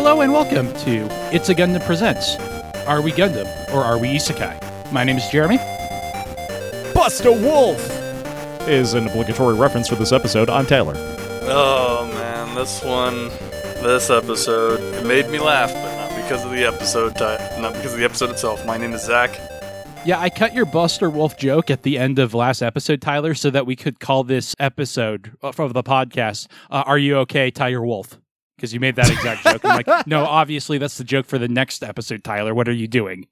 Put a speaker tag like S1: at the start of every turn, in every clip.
S1: Hello and welcome to It's a Gundam Presents. Are we Gundam or are we Isekai? My name is Jeremy.
S2: Buster Wolf is an obligatory reference for this episode. I'm Tyler.
S3: Oh man, this one, this episode, it made me laugh, but not because of the episode, ti- not because of the episode itself. My name is Zach.
S1: Yeah, I cut your Buster Wolf joke at the end of last episode, Tyler, so that we could call this episode of the podcast uh, Are You Okay, Tiger Wolf? Because you made that exact joke. I'm like, no, obviously that's the joke for the next episode, Tyler. What are you doing?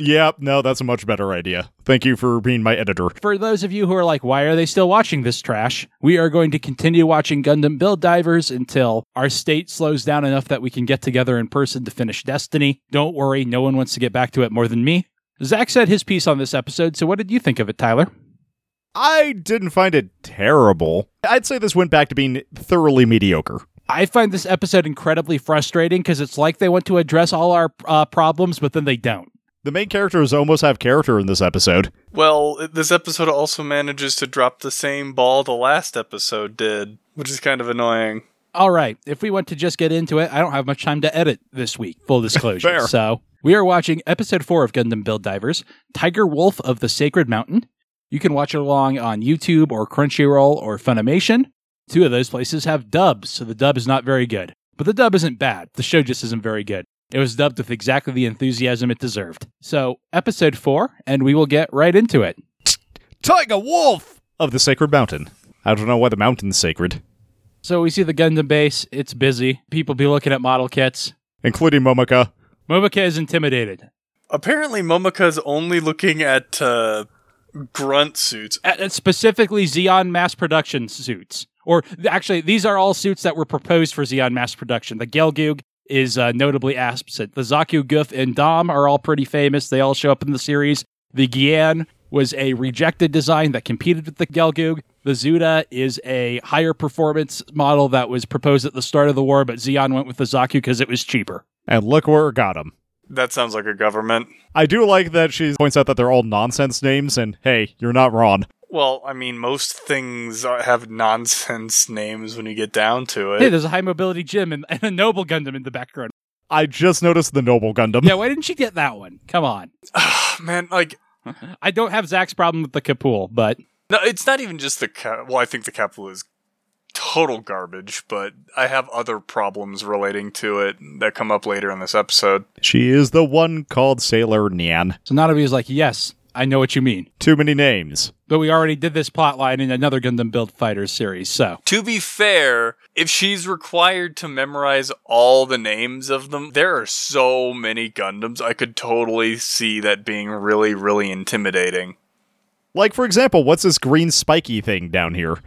S2: Yep, no, that's a much better idea. Thank you for being my editor.
S1: For those of you who are like, why are they still watching this trash? We are going to continue watching Gundam Build Divers until our state slows down enough that we can get together in person to finish Destiny. Don't worry, no one wants to get back to it more than me. Zach said his piece on this episode, so what did you think of it, Tyler?
S2: I didn't find it terrible. I'd say this went back to being thoroughly mediocre.
S1: I find this episode incredibly frustrating because it's like they want to address all our uh, problems, but then they don't.
S2: The main characters almost have character in this episode.
S3: Well, this episode also manages to drop the same ball the last episode did, which is kind of annoying.
S1: All right, if we want to just get into it, I don't have much time to edit this week, full disclosure.
S2: Fair.
S1: So we are watching episode four of Gundam Build Divers, Tiger Wolf of the Sacred Mountain. You can watch it along on YouTube or Crunchyroll or Funimation. Two of those places have dubs, so the dub is not very good. But the dub isn't bad. The show just isn't very good. It was dubbed with exactly the enthusiasm it deserved. So, episode four, and we will get right into it.
S2: Tiger Wolf of the Sacred Mountain. I don't know why the mountain's sacred,
S1: So, we see the Gundam base. It's busy. People be looking at model kits.
S2: including Momoka.
S1: Momoka is intimidated.
S3: Apparently, Momoka's only looking at uh, grunt suits.
S1: At, at specifically Zeon mass production suits. Or actually, these are all suits that were proposed for Zeon mass production. The Gelgoog is uh, notably absent. The Zaku, Gouf, and Dom are all pretty famous. They all show up in the series. The Gyan was a rejected design that competed with the Gelgoog. The Zuda is a higher performance model that was proposed at the start of the war, but Zeon went with the Zaku because it was cheaper.
S2: And look where it got him.
S3: That sounds like a government.
S2: I do like that she points out that they're all nonsense names, and hey, you're not wrong.
S3: Well, I mean, most things are, have nonsense names when you get down to it.
S1: Hey,
S3: it.
S1: there's a high mobility gym and, and a Noble Gundam in the background.
S2: I just noticed the Noble Gundam.
S1: Yeah, why didn't you get that one? Come on.
S3: Man, like,
S1: I don't have Zach's problem with the Kapul, but
S3: no, it's not even just the cap. Well, I think the capital is total garbage, but I have other problems relating to it that come up later in this episode.
S2: She is the one called Sailor Nyan.
S1: so Nanami is like, yes, I know what you mean.
S2: Too many names.
S1: But we already did this plotline in another Gundam Build Fighters series, so
S3: To be fair, if she's required to memorize all the names of them, there are so many Gundams. I could totally see that being really, really intimidating.
S2: Like, for example, what's this green spiky thing down here?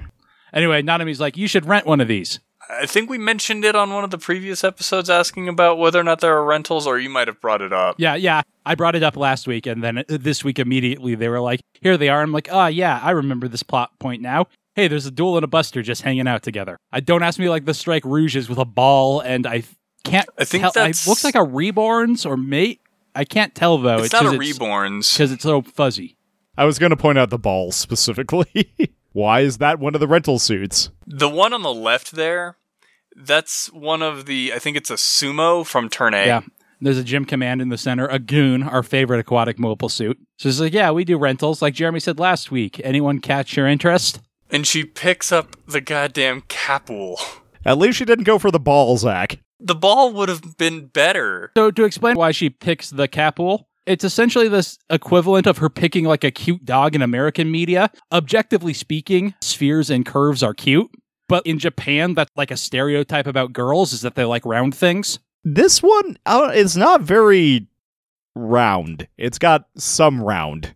S1: anyway, Nanami's like, you should rent one of these.
S3: I think we mentioned it on one of the previous episodes asking about whether or not there are rentals, or you might have brought it up.
S1: Yeah, yeah. I brought it up last week, and then uh, this week immediately they were like, here they are. I'm like, oh, yeah, I remember this plot point now. Hey, there's a duel and a buster just hanging out together. I don't ask me like the strike rouges with a ball, and I can't
S3: I think
S1: tell.
S3: that's-
S1: It looks like a reborns or mate. I can't tell though.
S3: it's not a
S1: 'cause
S3: Reborns.
S1: because it's so fuzzy.
S2: I was going to point out the balls specifically. Why is that one of the rental suits?
S3: The one on the left there, that's one of the, I think it's a sumo from Turn A.
S1: Yeah. There's a gym command in the center, a goon, our favorite aquatic mobile suit. So it's like, yeah, we do rentals, like Jeremy said last week. Anyone catch your interest?
S3: And she picks up the goddamn capul.
S2: At least she didn't go for the ball, Zach.
S3: The ball would have been better.
S1: So to explain why she picks the capul, it's essentially this equivalent of her picking like a cute dog in American media. Objectively speaking, spheres and curves are cute. But in Japan, that's like a stereotype about girls is that they like round things.
S2: This one uh, is not very round. It's got some round.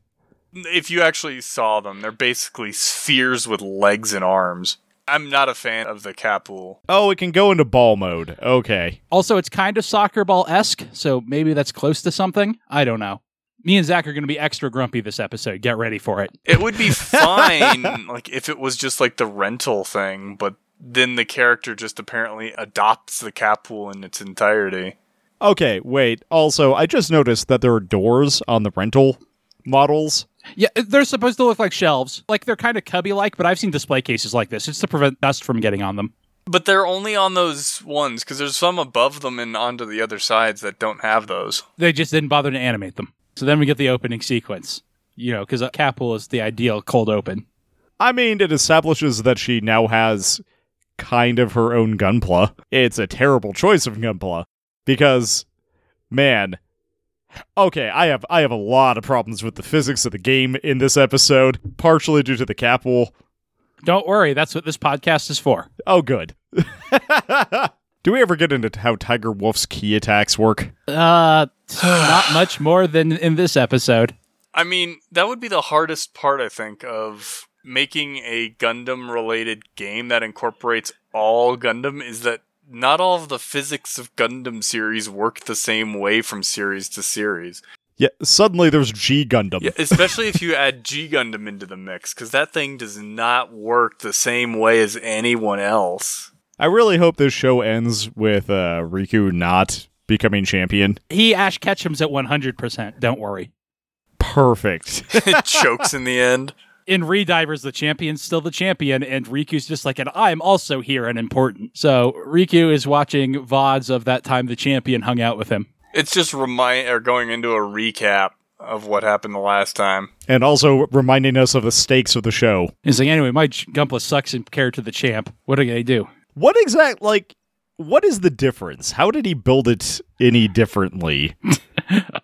S3: If you actually saw them, they're basically spheres with legs and arms. I'm not a fan of the capul.
S2: Oh, it can go into ball mode. Okay.
S1: Also, it's kind of soccer ball esque, so maybe that's close to something. I don't know. Me and Zach are going to be extra grumpy this episode. Get ready for it.
S3: It would be fine like if it was just like the rental thing, but then the character just apparently adopts the capul in its entirety.
S2: Okay, wait. Also, I just noticed that there are doors on the rental models.
S1: Yeah, uh, they're supposed to look like shelves. Like they're kind of cubby like, but I've seen display cases like this. It's to prevent dust from getting on them.
S3: But they're only on those ones because there's some above them and onto the other sides that don't have those.
S1: They just didn't bother to animate them. So then we get the opening sequence. You know, because Capul is the ideal cold open.
S2: I mean, it establishes that she now has kind of her own Gunpla. It's a terrible choice of Gunpla because, man, okay, I have I have a lot of problems with the physics of the game in this episode, partially due to the Capul.
S1: Don't worry, that's what this podcast is for.
S2: Oh, good. Do we ever get into how Tiger Wolf's key attacks work?
S1: Uh, not much more than in this episode.
S3: I mean, that would be the hardest part, I think, of making a Gundam related game that incorporates all Gundam is that not all of the physics of Gundam series work the same way from series to series.
S2: Yeah, suddenly there's G Gundam.
S3: Yeah, especially if you add G Gundam into the mix, because that thing does not work the same way as anyone else.
S2: I really hope this show ends with uh, Riku not becoming champion.
S1: He Ash Ketchum's at 100%. Don't worry.
S2: Perfect.
S3: chokes in the end.
S1: In Redivers, the champion's still the champion, and Riku's just like, and I'm also here and important. So Riku is watching VODs of that time the champion hung out with him.
S3: It's just remind or going into a recap of what happened the last time.
S2: and also reminding us of the stakes of the show.
S1: He's like, anyway, my Gunpla sucks in compared to the champ. What are they do?
S2: What exact like what is the difference? How did he build it any differently?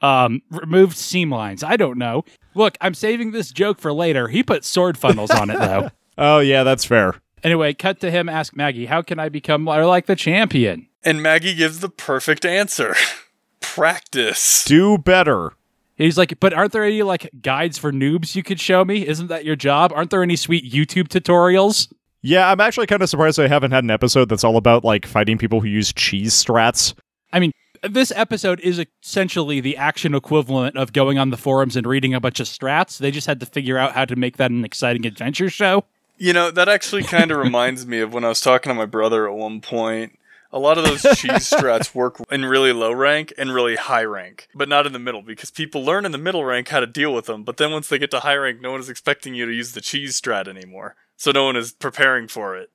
S1: Um, removed seam lines. I don't know. Look, I'm saving this joke for later. He put sword funnels on it though.
S2: oh yeah, that's fair.
S1: Anyway, cut to him ask Maggie, how can I become like the champion?
S3: And Maggie gives the perfect answer. Practice.
S2: Do better.
S1: He's like, but aren't there any like guides for noobs you could show me? Isn't that your job? Aren't there any sweet YouTube tutorials?
S2: Yeah, I'm actually kind of surprised I haven't had an episode that's all about like fighting people who use cheese strats.
S1: I mean, this episode is essentially the action equivalent of going on the forums and reading a bunch of strats. They just had to figure out how to make that an exciting adventure show.
S3: You know, that actually kind of reminds me of when I was talking to my brother at one point. A lot of those cheese strats work in really low rank and really high rank, but not in the middle because people learn in the middle rank how to deal with them. But then once they get to high rank, no one is expecting you to use the cheese strat anymore. So no one is preparing for it.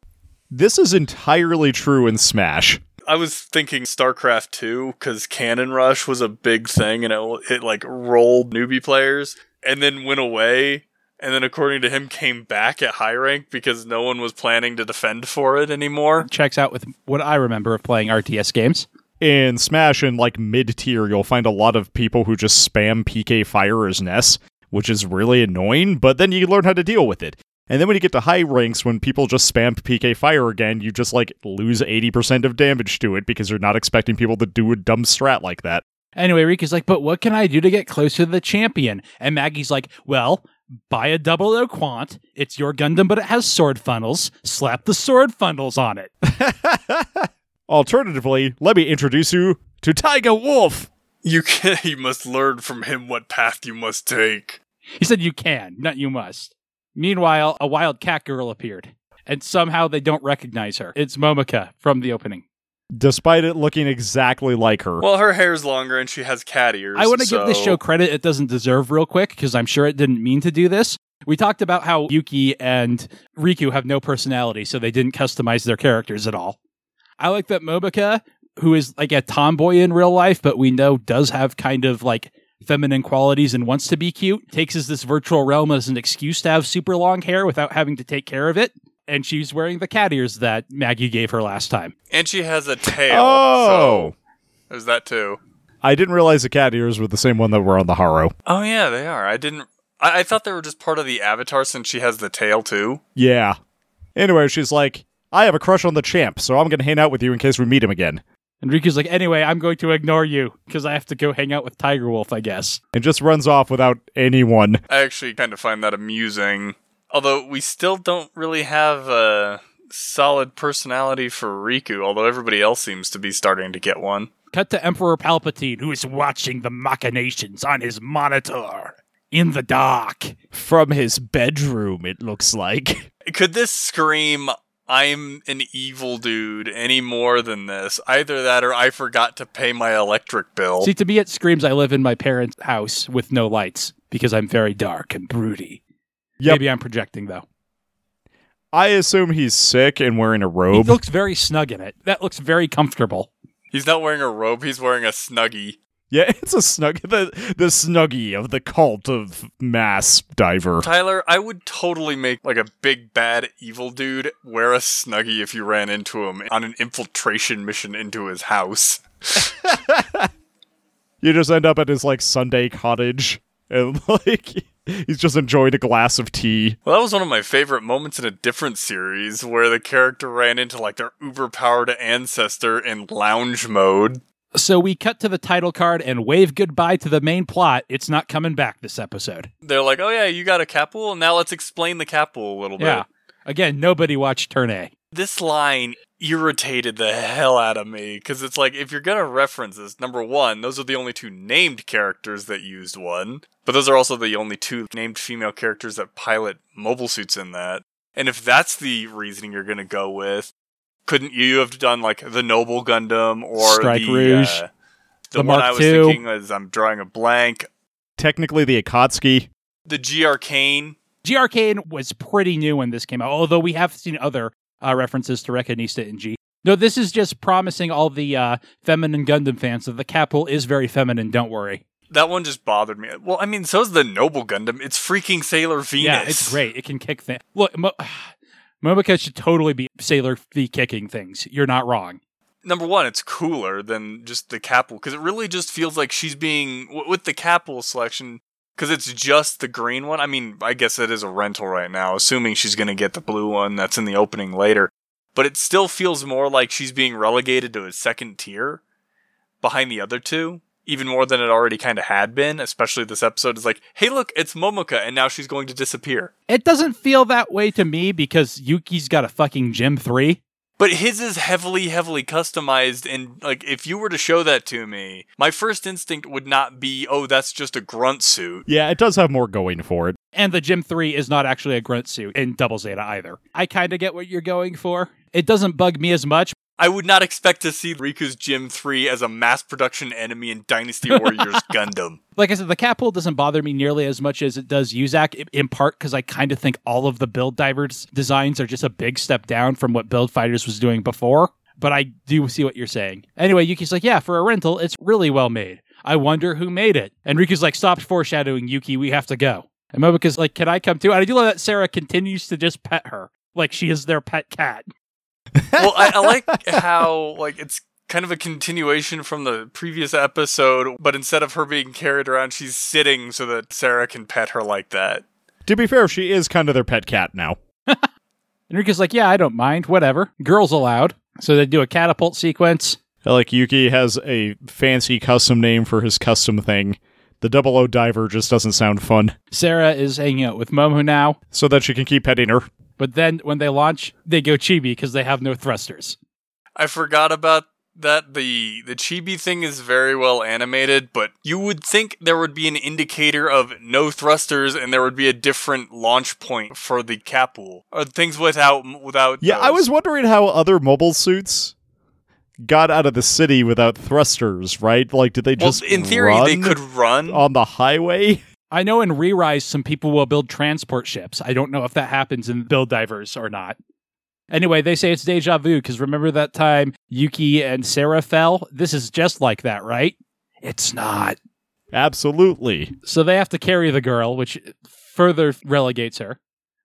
S2: This is entirely true in Smash.
S3: I was thinking StarCraft 2 because Cannon Rush was a big thing and it, it like rolled newbie players and then went away. And then, according to him, came back at high rank because no one was planning to defend for it anymore.
S1: Checks out with what I remember of playing RTS games.
S2: In Smash in like mid tier, you'll find a lot of people who just spam PK Fire as Ness, which is really annoying, but then you learn how to deal with it. And then when you get to high ranks, when people just spam PK Fire again, you just like lose 80% of damage to it because you're not expecting people to do a dumb strat like that.
S1: Anyway, Riku's like, but what can I do to get closer to the champion? And Maggie's like, well, buy a double O quant. It's your Gundam, but it has sword funnels. Slap the sword funnels on it.
S2: Alternatively, let me introduce you to Tiger Wolf.
S3: You can, you must learn from him what path you must take.
S1: He said you can, not you must. Meanwhile, a wild cat girl appeared, and somehow they don't recognize her. It's Momoka from the opening.
S2: Despite it looking exactly like her.
S3: Well, her hair's longer and she has cat ears.
S1: I want to give this show credit it doesn't deserve real quick because I'm sure it didn't mean to do this. We talked about how Yuki and Riku have no personality, so they didn't customize their characters at all. I like that Momoka, who is like a tomboy in real life, but we know does have kind of like feminine qualities and wants to be cute, takes as this virtual realm as an excuse to have super long hair without having to take care of it. And she's wearing the cat ears that Maggie gave her last time.
S3: And she has a tail.
S2: Oh!
S3: So there's that too.
S2: I didn't realize the cat ears were the same one that were on the Haro.
S3: Oh yeah, they are. I didn't. I, I thought they were just part of the avatar since she has the tail too.
S2: Yeah. Anyway, she's like, I have a crush on the champ, so I'm going to hang out with you in case we meet him again.
S1: And Riku's like, anyway, I'm going to ignore you because I have to go hang out with Tiger Wolf, I guess.
S2: And just runs off without anyone.
S3: I actually kind of find that amusing. Although we still don't really have a solid personality for Riku, although everybody else seems to be starting to get one.
S1: Cut to Emperor Palpatine, who is watching the machinations on his monitor in the dark.
S2: From his bedroom, it looks like.
S3: Could this scream, I'm an evil dude any more than this? Either that or I forgot to pay my electric bill.
S1: See, to me, it screams I live in my parents' house with no lights because I'm very dark and broody.
S2: Yep.
S1: Maybe I'm projecting, though.
S2: I assume he's sick and wearing a robe.
S1: He
S2: robe.
S1: looks very snug in it. That looks very comfortable.
S3: He's not wearing a robe, he's wearing a snuggie.
S2: Yeah, it's a snug the the snuggie of the cult of mass diver.
S3: Tyler, I would totally make like a big bad evil dude wear a snuggie if you ran into him on an infiltration mission into his house.
S2: You just end up at his like Sunday cottage and like he's just enjoying a glass of tea.
S3: Well, that was one of my favorite moments in a different series where the character ran into like their uber powered ancestor in lounge mode.
S1: So we cut to the title card and wave goodbye to the main plot. It's not coming back this episode.
S3: They're like, oh yeah, you got a capul? Now let's explain the capul a little bit.
S1: Yeah. Again, nobody watched Turn A.
S3: This line irritated the hell out of me because it's like if you're gonna reference this, number one, those are the only two named characters that used one, but those are also the only two named female characters that pilot mobile suits in that. And if that's the reasoning you're gonna go with, couldn't you have done like the Noble Gundam or
S1: Strike
S3: the
S1: Rouge,
S3: uh, the,
S1: the
S3: one
S1: Mark
S3: I was
S1: II.
S3: thinking was I'm drawing a blank.
S2: Technically the Akatsuki.
S3: The G Arcane.
S1: G Arcane was pretty new when this came out, although we have seen other uh, references to Reconguista and G. No, this is just promising all the uh, feminine Gundam fans that the Capul is very feminine. Don't worry.
S3: That one just bothered me. Well, I mean, so's the Noble Gundam. It's freaking Sailor Venus.
S1: Yeah, it's great. It can kick things. Look, Mo- Momoka should totally be Sailor V kicking things. You're not wrong.
S3: number one, it's cooler than just the Capul because it really just feels like she's being with the Capul selection because it's just the green one. I mean, I guess it is a rental right now, assuming she's going to get the blue one that's in the opening later. But it still feels more like she's being relegated to a second tier behind the other two, even more than it already kind of had been. Especially this episode is like, hey, look, it's Momoka, and now she's going to disappear.
S1: It doesn't feel that way to me because Yuki's got a fucking Gym 3.
S3: But his is heavily, heavily customized, and like if you were to show that to me, my first instinct would not be, oh, that's just a grunt suit.
S2: Yeah, it does have more going for it.
S1: And the Gym 3 is not actually a grunt suit in Double Zeta either. I kind of get what you're going for. It doesn't bug me as much.
S3: I would not expect to see Riku's Gym 3 as a mass production enemy in Dynasty Warriors Gundam.
S1: Like I said, the Capul doesn't bother me nearly as much as it does Yuzak, in part because I kind of think all of the Build Divers designs are just a big step down from what Build Fighters was doing before. But I do see what you're saying. Anyway, Yuki's like, yeah, for a rental, it's really well made. I wonder who made it. And Riku's like, stop foreshadowing, Yuki, we have to go. And Momoka's like, can I come too? And I do love that Sarah continues to just pet her like she is their pet cat.
S3: well, I, I like how like it's kind of a continuation from the previous episode, but instead of her being carried around, she's sitting so that Sarah can pet her like that.
S2: To be fair, she is kind of their pet cat now.
S1: And Riku's like, yeah, I don't mind, whatever. Girls allowed. So they do a catapult sequence.
S2: Like Yuki has a fancy custom name for his custom thing. The double O diver just doesn't sound fun.
S1: Sarah is hanging out with Momo now.
S2: So that she can keep petting her.
S1: But then when they launch, they go chibi because they have no thrusters.
S3: I forgot about that. The the chibi thing is very well animated, but you would think there would be an indicator of no thrusters and there would be a different launch point for the capul or uh, things without without.
S2: Yeah, I was wondering how other mobile suits got out of the city without thrusters, right? Like, did they
S3: Well,
S2: just
S3: in theory, they could run.
S2: on the highway?
S1: I know in Re-Rise, some people will build transport ships. I don't know if that happens in Build Divers or not. Anyway, they say it's deja vu because remember that time Yuki and Sarah fell? This is just like that, right? It's not.
S2: Absolutely.
S1: So they have to carry the girl, which further relegates her.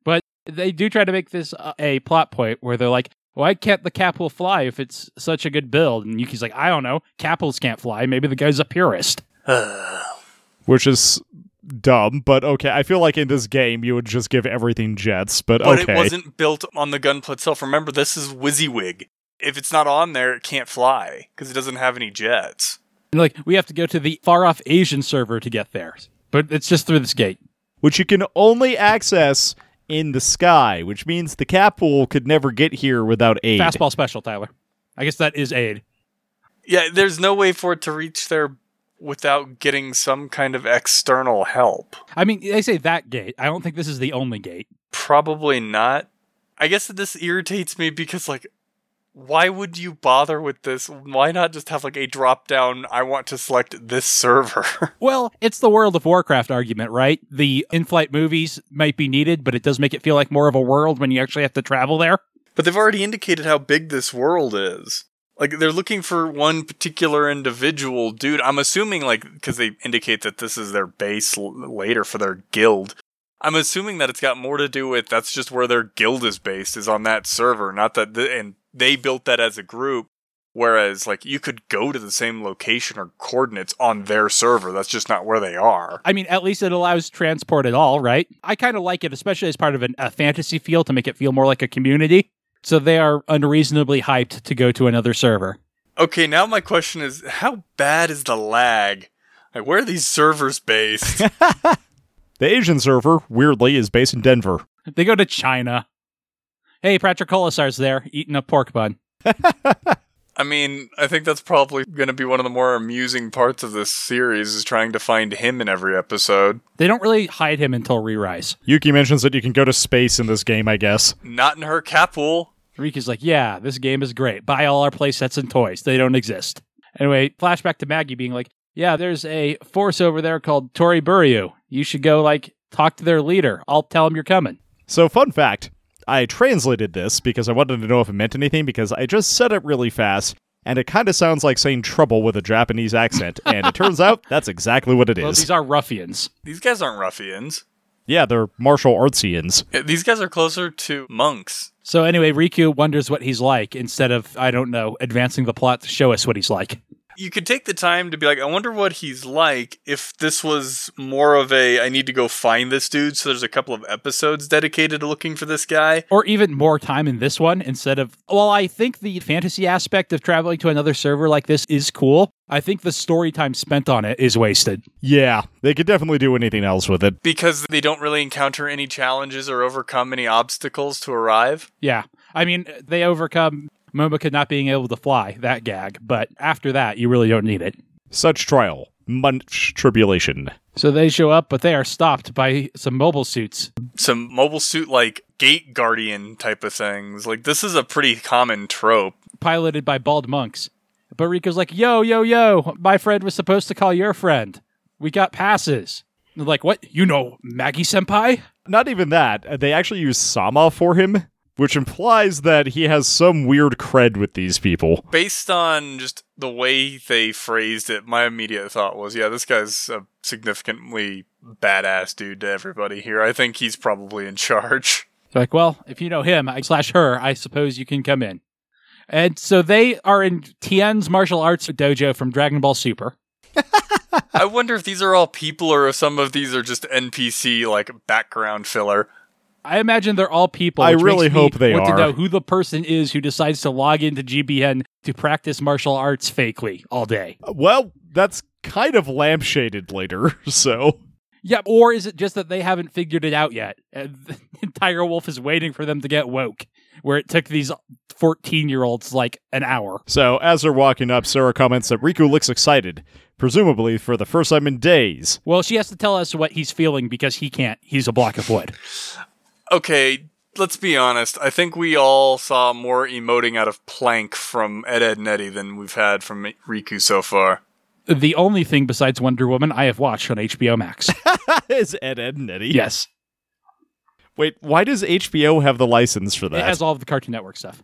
S1: But they do try to make this a plot point where they're like, why can't the Capul fly if it's such a good build? And Yuki's like, I don't know. Capuls can't fly. Maybe the guy's a purist.
S2: Which is dumb, but okay. I feel like in this game you would just give everything jets, but,
S3: But
S2: okay.
S3: it wasn't built on the gunpla itself. Remember, this is WYSIWYG. If it's not on there, it can't fly because it doesn't have any jets.
S1: And like, we have to go to the far off Asian server to get there. But it's just through this gate.
S2: which you can only access in the sky, which means the Capul could never get here without aid.
S1: Fastball special, Tyler. I guess that is aid.
S3: Yeah, there's no way for it to reach there without getting some kind of external help.
S1: I mean, they say that gate. I don't think this is the only gate.
S3: Probably not. I guess that this irritates me because, like, why would you bother with this? Why not just have like a drop down? I want to select this server.
S1: Well, it's the World of Warcraft argument, right? The in flight movies might be needed, but it does make it feel like more of a world when you actually have to travel there.
S3: but they've already indicated how big this world is. Like they're looking for one particular individual dude. I'm assuming like because they indicate that this is their base l- later for their guild. I'm assuming that it's got more to do with that's just where their guild is based is on that server, not that th- and they built that as a group. Whereas like you could go to the same location or coordinates on their server. That's just not where they are.
S1: I mean, at least it allows transport at all, right? I kind of like it, especially as part of an, a fantasy feel to make it feel more like a community. So they are unreasonably hyped to go to another server.
S3: Okay, now my question is how bad is the lag? Like where are these servers based?
S2: The Asian server, weirdly, is based in Denver.
S1: They go to China. Hey, Patrick Colasour's there eating a pork bun.
S3: I mean, I think that's probably going to be one of the more amusing parts of this series is trying to find him in every episode.
S1: They don't really hide him until Re-Rise.
S2: Yuki mentions that you can go to space in this game, I guess.
S3: Not in her capsule.
S1: Riku's like, yeah, this game is great. Buy all our playsets and toys. They don't exist. Anyway, flashback to Maggie being like, yeah, there's a force over there called Tori Buryu. You should go, like, talk to their leader. I'll tell them you're coming.
S2: So, fun fact I translated this because I wanted to know if it meant anything because I just said it really fast. And it kind of sounds like saying trouble with a Japanese accent. And it turns out that's exactly what it is.
S1: Well, these are ruffians.
S3: These guys aren't ruffians.
S2: Yeah, they're martial artsians.
S3: These guys are closer to monks.
S1: So anyway, Riku wonders what he's like instead of, I don't know, advancing the plot to show us what he's like.
S3: You could take the time to be like, I wonder what he's like if this was more of a I need to go find this dude. So there's a couple of episodes dedicated to looking for this guy.
S1: Or even more time in this one instead of, well, I think the fantasy aspect of traveling to another server like this is cool. I think the story time spent on it is wasted.
S2: Yeah, they could definitely do anything else with it.
S3: Because they don't really encounter any challenges or overcome any obstacles to arrive.
S1: Yeah. I mean, they overcome Momoka not being able to fly, that gag, but after that, you really don't need it.
S2: Such trial, much tribulation.
S1: So they show up, but they are stopped by some mobile suits.
S3: Some mobile suit like gate guardian type of things. Like this is a pretty common trope.
S1: piloted by bald monks. But Riku's like, yo, yo, yo, my friend was supposed to call your friend. We got passes. They're like, what? You know Maggie Senpai?
S2: Not even that. They actually use Sama for him, which implies that he has some weird cred with these people.
S3: Based on just the way they phrased it, my immediate thought was, yeah, this guy's a significantly badass dude to everybody here. I think he's probably in charge.
S1: They're like, well, if you know him I- slash her, I suppose you can come in. And so they are in Tien's martial arts dojo from Dragon Ball Super.
S3: I wonder if these are all people or if some of these are just NPC like background filler.
S1: I imagine they're all people.
S2: I really hope they
S1: want
S2: are.
S1: to know who the person is who decides to log into GBN to practice martial arts fakely all day.
S2: Well, that's kind of lampshaded later, so.
S1: Yeah, or is it just that they haven't figured it out yet? And Tiger Wolf is waiting for them to get woke, where it took these 14 year olds like an hour.
S2: So, as they're walking up, Sarah comments that Riku looks excited, presumably for the first time in days.
S1: Well, she has to tell us what he's feeling because he can't. He's a block of wood.
S3: Okay, let's be honest. I think we all saw more emoting out of Plank from Ed, Ed, and Eddy than we've had from Riku so far.
S1: The only thing besides Wonder Woman I have watched on HBO Max.
S2: Is Ed, Ed, and Eddy?
S1: yes,
S2: Wait, why does HBO have the license for that?
S1: it has all of the Cartoon Network stuff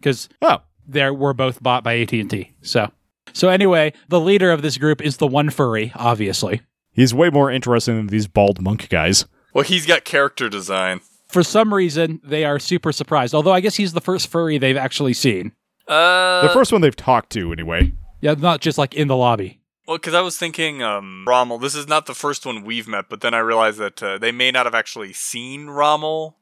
S1: because
S2: oh,
S1: they were both bought by AT and T. So, so anyway, the leader of this group is the one furry, obviously.
S2: he's way more interesting than these bald monk guys.
S3: Well, he's got character design.
S1: For some reason, they are super surprised. Although I guess he's the first furry they've actually seen.
S3: Uh,
S2: The first one they've talked to, anyway.
S1: Yeah, not just like in the lobby.
S3: well, because I was thinking, um, Rommel. This is not the first one we've met, but then I realized that uh, they may not have actually seen Rommel.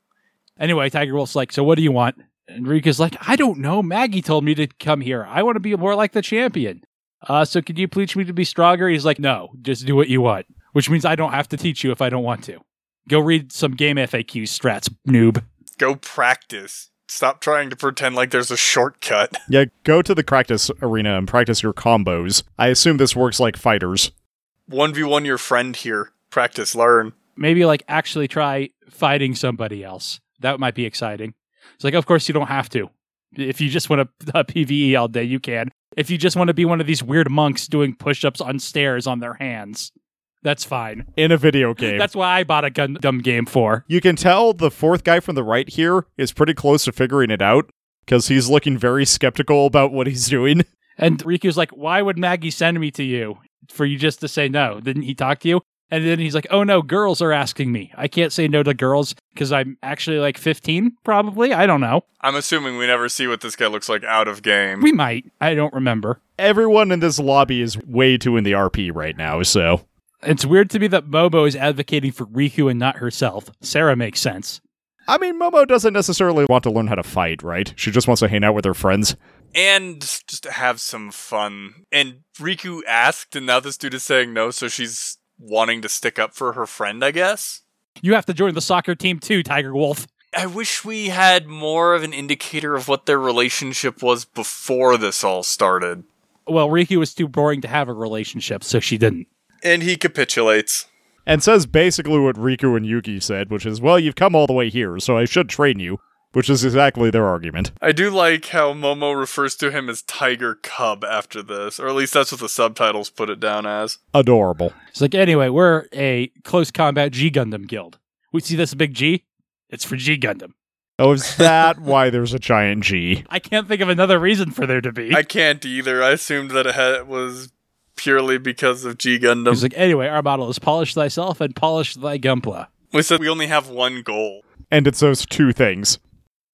S1: Anyway, Tiger Wolf's like, "So what do you want?" And Riku's like, "I don't know. Maggie told me to come here. I want to be more like the champion. Uh, so could you teach me to be stronger?" He's like, "No, just do what you want." Which means I don't have to teach you if I don't want to. Go read some game FAQ strats, noob.
S3: Go practice. Stop trying to pretend like there's a shortcut.
S2: Yeah, go to the practice arena and practice your combos. I assume this works like fighters.
S3: 1v1 your friend here. Practice, learn.
S1: Maybe like actually try fighting somebody else. That might be exciting. It's like, of course you don't have to. If you just want to uh, PVE all day, you can. If you just want to be one of these weird monks doing push ups on stairs on their hands, that's fine.
S2: In a video game.
S1: That's why I bought a Gundam game for.
S2: you can tell the fourth guy from the right here is pretty close to figuring it out because he's looking very skeptical about what he's doing.
S1: And Riku's like, why would Maggie send me to you for you just to say no? Didn't he talk to you? And then he's like, oh no, girls are asking me. I can't say no to girls because I'm actually like 15, probably. I don't know.
S3: I'm assuming we never see what this guy looks like out of game.
S1: We might. I don't remember.
S2: Everyone in this lobby is way too in the RP right now, so.
S1: It's weird to me that Momo is advocating for Riku and not herself. Sarah makes sense.
S2: I mean, Momo doesn't necessarily want to learn how to fight, right? She just wants to hang out with her friends.
S3: and just have some fun. And Riku asked, and now this dude is saying no, so she's wanting to stick up for her friend, I guess.
S1: You have to join the soccer team too, Tiger Wolf.
S3: I wish we had more of an indicator of what their relationship was before this all started.
S1: Well, Riku was too boring to have a relationship, so she didn't.
S3: And he capitulates.
S2: And says basically what Riku and Yuki said, which is, well, you've come all the way here, so I should train you. Which is exactly their argument.
S3: I do like how Momo refers to him as Tiger Cub after this, or at least that's what the subtitles put it down as.
S2: Adorable.
S1: It's like, anyway, we're a close combat G Gundam guild. We see this big G? It's for G Gundam.
S2: Oh, is that why there's a giant G?
S1: I can't think of another reason for there to be.
S3: I can't either. I assumed that it had, was purely because of G Gundam.
S1: He's like, anyway, our model is polish thyself and polish thy Gunpla.
S3: We said we only have one goal.
S2: And it's those two things.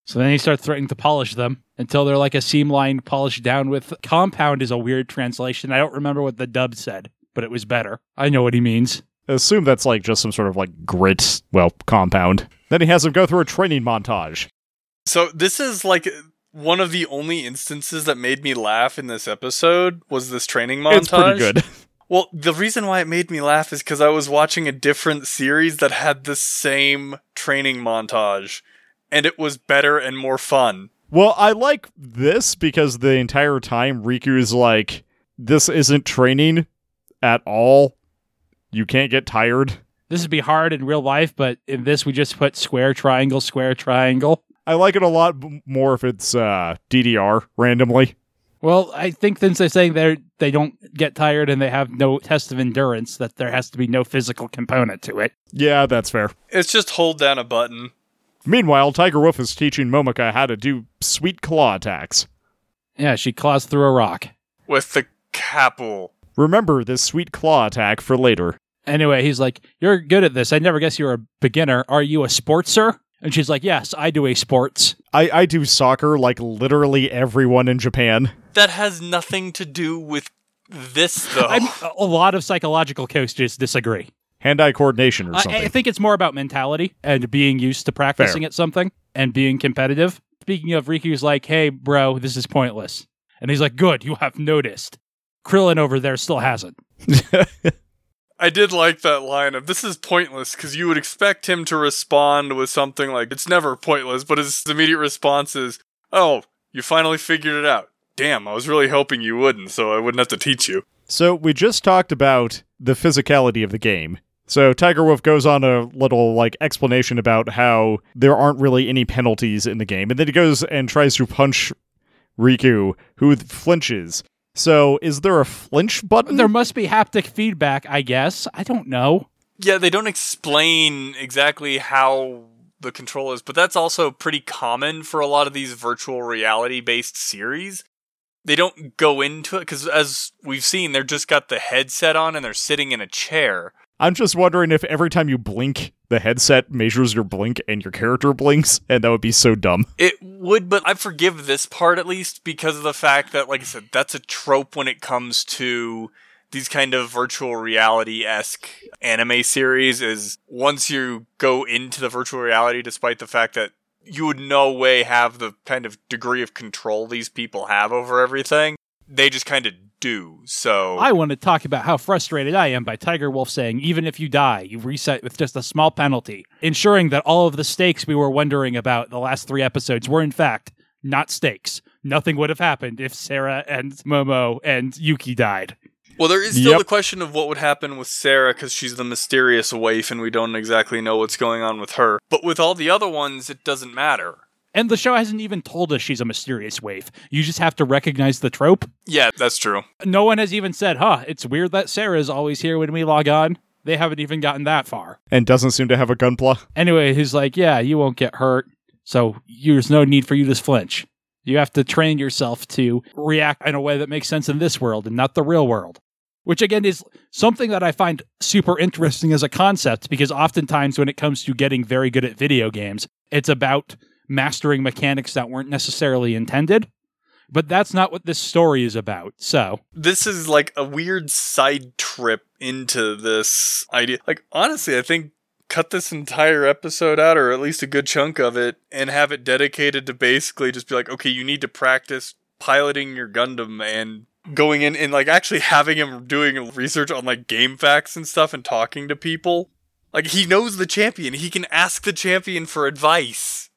S1: So then he starts threatening to polish them until they're like a seam line polished down with compound is a weird translation. I don't remember what the dub said, but it was better. I know what he means.
S2: Assume that's like just some sort of like grit, well, compound. Then he has them go through a training montage.
S3: So this is like one of the only instances that made me laugh in this episode was this training montage.
S2: It's pretty good.
S3: Well, the reason why it made me laugh is because I was watching a different series that had the same training montage, and it was better and more fun.
S2: Well, I like this because the entire time Riku's like, this isn't training at all. You can't get tired.
S1: This would be hard in real life, but in this we just put square, triangle, square, triangle.
S2: I like it a lot more if it's uh, DDR randomly.
S1: Well, I think since they're saying they they don't get tired and they have no test of endurance, that there has to be no physical component to it.
S2: Yeah, that's fair.
S3: It's just hold down a button.
S2: Meanwhile, Tiger Wolf is teaching Momoka how to do sweet claw attacks.
S1: Yeah, she claws through a rock.
S3: with the capul.
S2: Remember this sweet claw attack for later.
S1: Anyway, he's like, "You're good at this. I never guess you're a beginner. Are you a sportser?" And she's like, "Yes, I do a sports."
S2: I, I do soccer like literally everyone in Japan.
S3: That has nothing to do with this, though.
S1: I'm, a lot of psychological coaches disagree.
S2: Hand-eye coordination or
S1: I,
S2: something.
S1: I think it's more about mentality and being used to practicing at something and being competitive. Speaking of, Riku's like, "Hey, bro, this is pointless," and he's like, "Good, you have noticed." Krillin over there still hasn't.
S3: I did like that line of this is pointless because you would expect him to respond with something like it's never pointless, but his immediate response is, "Oh, you finally figured it out." Damn, I was really hoping you wouldn't, so I wouldn't have to teach you.
S2: So we just talked about the physicality of the game. So Tiger Wolf goes on a little like explanation about how there aren't really any penalties in the game, and then he goes and tries to punch Riku, who flinches. So is there a flinch button?
S1: There must be haptic feedback, I guess. I don't know.
S3: Yeah, they don't explain exactly how the control is, but that's also pretty common for a lot of these virtual reality based series. They don't go into it because, as we've seen, they're just got the headset on and they're sitting in a chair.
S2: I'm just wondering if every time you blink, the headset measures your blink and your character blinks, and that would be so dumb.
S3: It would, but I forgive this part at least because of the fact that, like I said, that's a trope when it comes to these kind of virtual reality esque anime series. Is once you go into the virtual reality, despite the fact that you would no way have the kind of degree of control these people have over everything, they just kind of do. So
S1: I want to talk about how frustrated I am by Tiger Wolf saying, even if you die, you reset with just a small penalty, ensuring that all of the stakes we were wondering about the last three episodes were, in fact, not stakes. Nothing would have happened if Sarah and Momo and Yuki died.
S3: Well, there is still
S2: Yep.
S3: the question of what would happen with Sarah because she's the mysterious waif and we don't exactly know what's going on with her. But with all the other ones, it doesn't matter.
S1: And the show hasn't even told us she's a mysterious waif. You just have to recognize the trope.
S3: Yeah, that's true.
S1: No one has even said, huh, it's weird that Sarah's always here when we log on. They haven't even gotten that far.
S2: And doesn't seem to have a gunpla.
S1: Anyway, he's like, yeah, you won't get hurt. So there's no need for you to flinch. You have to train yourself to react in a way that makes sense in this world and not the real world. Which again is something that I find super interesting as a concept because oftentimes when it comes to getting very good at video games, it's about mastering mechanics that weren't necessarily intended. But that's not what this story is about. So,
S3: This is like a weird side trip into this idea. Like, honestly, I think cut this entire episode out, or at least a good chunk of it, and have it dedicated to basically just be like, okay, you need to practice piloting your Gundam and going in and like actually having him doing research on like game facts and stuff and talking to people. Like, he knows the champion, he can ask the champion for advice.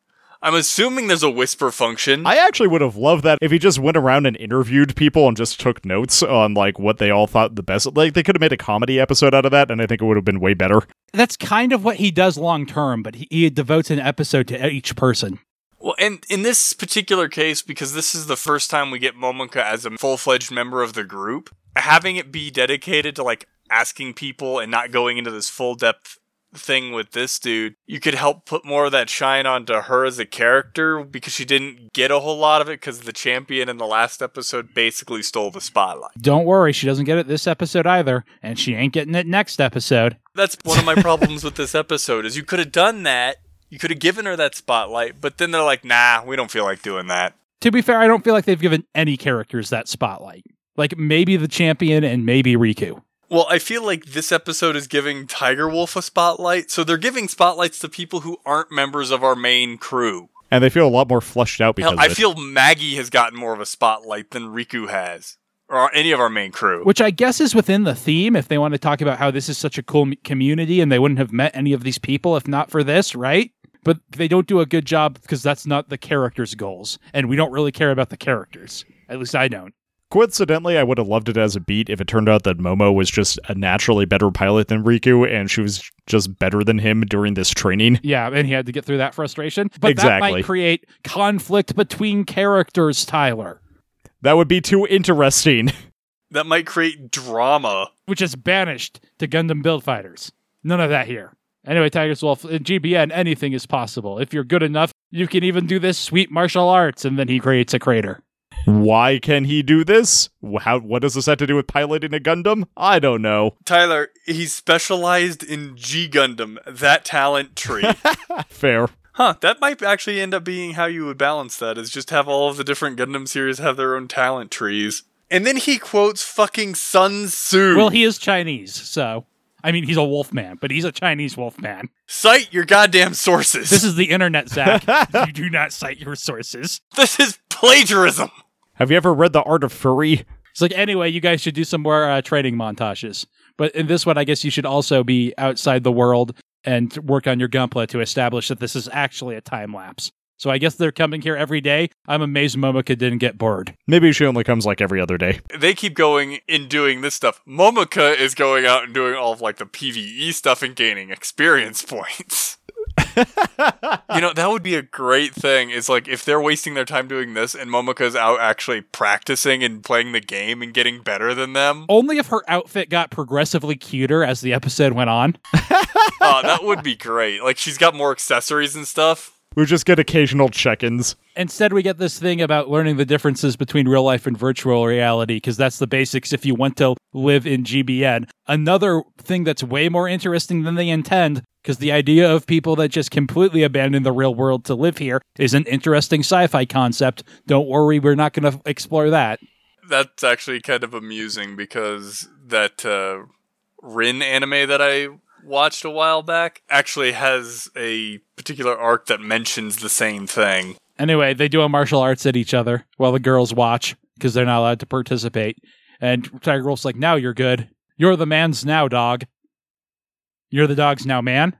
S3: I'm assuming there's a whisper function.
S2: I actually would have loved that if he just went around and interviewed people and just took notes on like what they all thought the best. Like they could have made a comedy episode out of that, and I think it would have been way better.
S1: that's kind of what he does long term, but he, he devotes an episode to each person.
S3: Well, and in this particular case, because this is the first time we get Momoka as a full fledged member of the group, having it be dedicated to like asking people and not going into this full depth thing with this dude, you could help put more of that shine onto her as a character because she didn't get a whole lot of it because the champion in the last episode basically stole the spotlight.
S1: Don't worry, she doesn't get it this episode either, and she ain't getting it next episode.
S3: That's one of my problems with this episode is you could have done that. You could have given her that spotlight, but then they're like, "Nah, we don't feel like doing that."
S1: To be fair, I don't feel like they've given any characters that spotlight. Like maybe the champion and maybe Riku.
S3: Well, I feel like this episode is giving Tiger Wolf a spotlight, so they're giving spotlights to people who aren't members of our main crew.
S2: And they feel a lot more fleshed out because
S3: Hell, I
S2: of it.
S3: feel Maggie has gotten more of a spotlight than Riku has, or any of our main crew.
S1: Which I guess is within the theme if they want to talk about how this is such a cool community and they wouldn't have met any of these people if not for this, right? But they don't do a good job because that's not the characters' goals. And we don't really care about the characters. At least I don't.
S2: Coincidentally, I would have loved it as a beat if it turned out that Momo was just a naturally better pilot than Riku, and she was just better than him during this training.
S1: Yeah, and he had to get through that frustration. But that might create conflict between characters, Tyler,
S2: That would be too interesting.
S3: that might create drama.
S1: which is banished to Gundam Build Fighters. None of that here. Anyway, Tigers Wolf, in GBN, anything is possible. If you're good enough, you can even do this sweet martial arts, and then he creates a crater.
S2: Why can he do this? How? What does this have to do with piloting a Gundam? I don't know.
S3: Tyler, he's specialized in G Gundam, that talent tree.
S2: Fair.
S3: huh, that might actually end up being how you would balance that, is just have all of the different Gundam series have their own talent trees. And then he quotes fucking Sun Tzu.
S1: Well, he is Chinese, so. I mean, he's a wolf man, but he's a Chinese wolf man.
S3: Cite your goddamn sources.
S1: This is the internet, Zach. you do not cite your sources.
S3: this is plagiarism.
S2: Have you ever read The Art of Furry?
S1: It's like, anyway, you guys should do some more uh, training montages. But in this one, I guess you should also be outside the world and work on your Gunpla to establish that this is actually a time lapse. So I guess they're coming here every day. I'm amazed Momoka didn't get bored.
S2: Maybe she only comes like every other day.
S3: They keep going and doing this stuff. Momoka is going out and doing all of like the PvE stuff and gaining experience points. You know, that would be a great thing. Is like if they're wasting their time doing this and Momoka's out actually practicing and playing the game and getting better than them.
S1: Only if her outfit got progressively cuter as the episode went on.
S3: Uh, that would be great. Like she's got more accessories and stuff.
S2: We just get occasional check-ins.
S1: Instead, we get this thing about learning the differences between real life and virtual reality, because that's the basics if you want to live in GBN. Another thing that's way more interesting than they intend, because the idea of people that just completely abandon the real world to live here is an interesting sci fi concept. Don't worry, we're not going to explore that.
S3: That's actually kind of amusing because that uh, Rin anime that I watched a while back actually has a particular arc that mentions the same thing.
S1: Anyway, they do a martial arts at each other while the girls watch, because they're not allowed to participate. And Tiger Wolf's like, now you're good. You're the man's now, dog. You're the dog's now, man.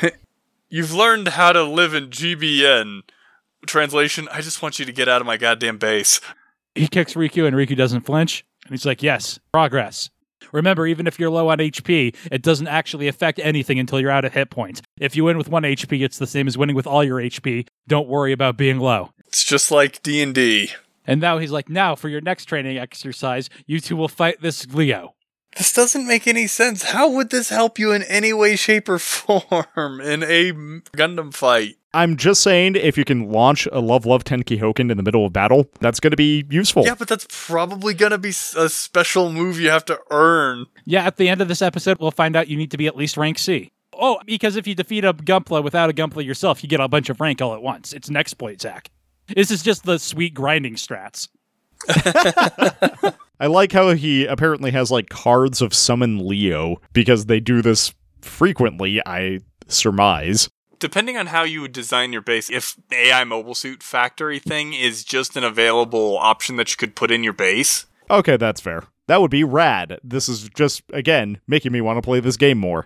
S3: You've learned how to live in GBN. Translation, I just want you to get out of my goddamn base.
S1: he kicks Riku and Riku doesn't flinch. And he's like, yes, progress. Remember, even if you're low on HP, it doesn't actually affect anything until you're out of hit points. If you win with 1 HP, it's the same as winning with all your HP. Don't worry about being low.
S3: It's just like D&D.
S1: And now he's like, now for your next training exercise, you two will fight this Leo.
S3: This doesn't make any sense. How would this help you in any way, shape, or form in a Gundam fight?
S2: I'm just saying, if you can launch a Love Love Tenki Hoken in the middle of battle, that's going to be useful.
S3: Yeah, but that's probably gonna be a special move you have to earn.
S1: Yeah, at the end of this episode, we'll find out you need to be at least rank C. Oh, because if you defeat a Gunpla without a Gunpla yourself, you get a bunch of rank all at once. It's an exploit, Zach. This is just the sweet grinding strats.
S2: I like how he apparently has like cards of summon Leo because they do this frequently, I surmise.
S3: Depending on how you would design your base, if the AI mobile suit factory thing is just an available option that you could put in your base,
S2: Okay, that's fair. That would be rad. This is just, again, making me want to play this game more.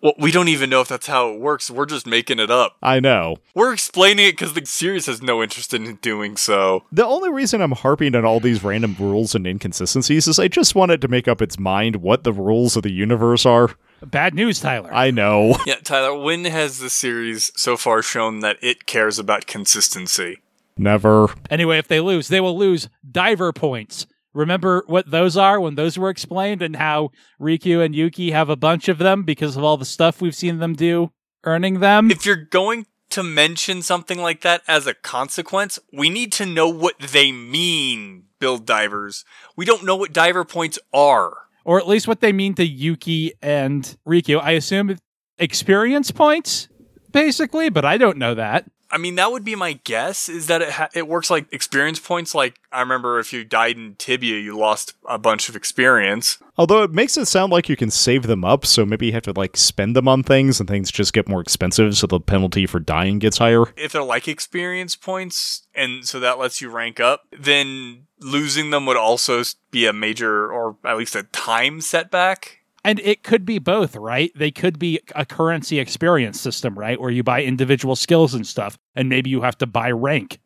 S3: well, we don't even know if that's how it works. We're just making it up.
S2: I know.
S3: We're explaining it because the series has no interest in doing so.
S2: The only reason I'm harping on all these random rules and inconsistencies is I just wanted to make up its mind what the rules of the universe are.
S1: Bad news, Tyler.
S2: I know.
S3: Yeah, Tyler, when has the series so far shown that it cares about consistency?
S2: Never.
S1: Anyway, if they lose, they will lose diver points. Remember what those are when those were explained and how Riku and Yuki have a bunch of them because of all the stuff we've seen them do earning them?
S3: If you're going to mention something like that as a consequence, we need to know what they mean, build divers. We don't know what diver points are.
S1: Or at least what they mean to Yuki and Riku. I assume experience points, basically, but I don't know that.
S3: I mean, that would be my guess. Is that it? Ha- it works like experience points. Like I remember, if you died in Tibia, you lost a bunch of experience.
S2: Although it makes it sound like you can save them up, so maybe you have to like spend them on things and things just get more expensive, so the penalty for dying gets higher.
S3: If they're like experience points, and so that lets you rank up, then losing them would also be a major, or at least a time setback.
S1: And it could be both, right? They could be a currency experience system, right? Where you buy individual skills and stuff, and maybe you have to buy rank.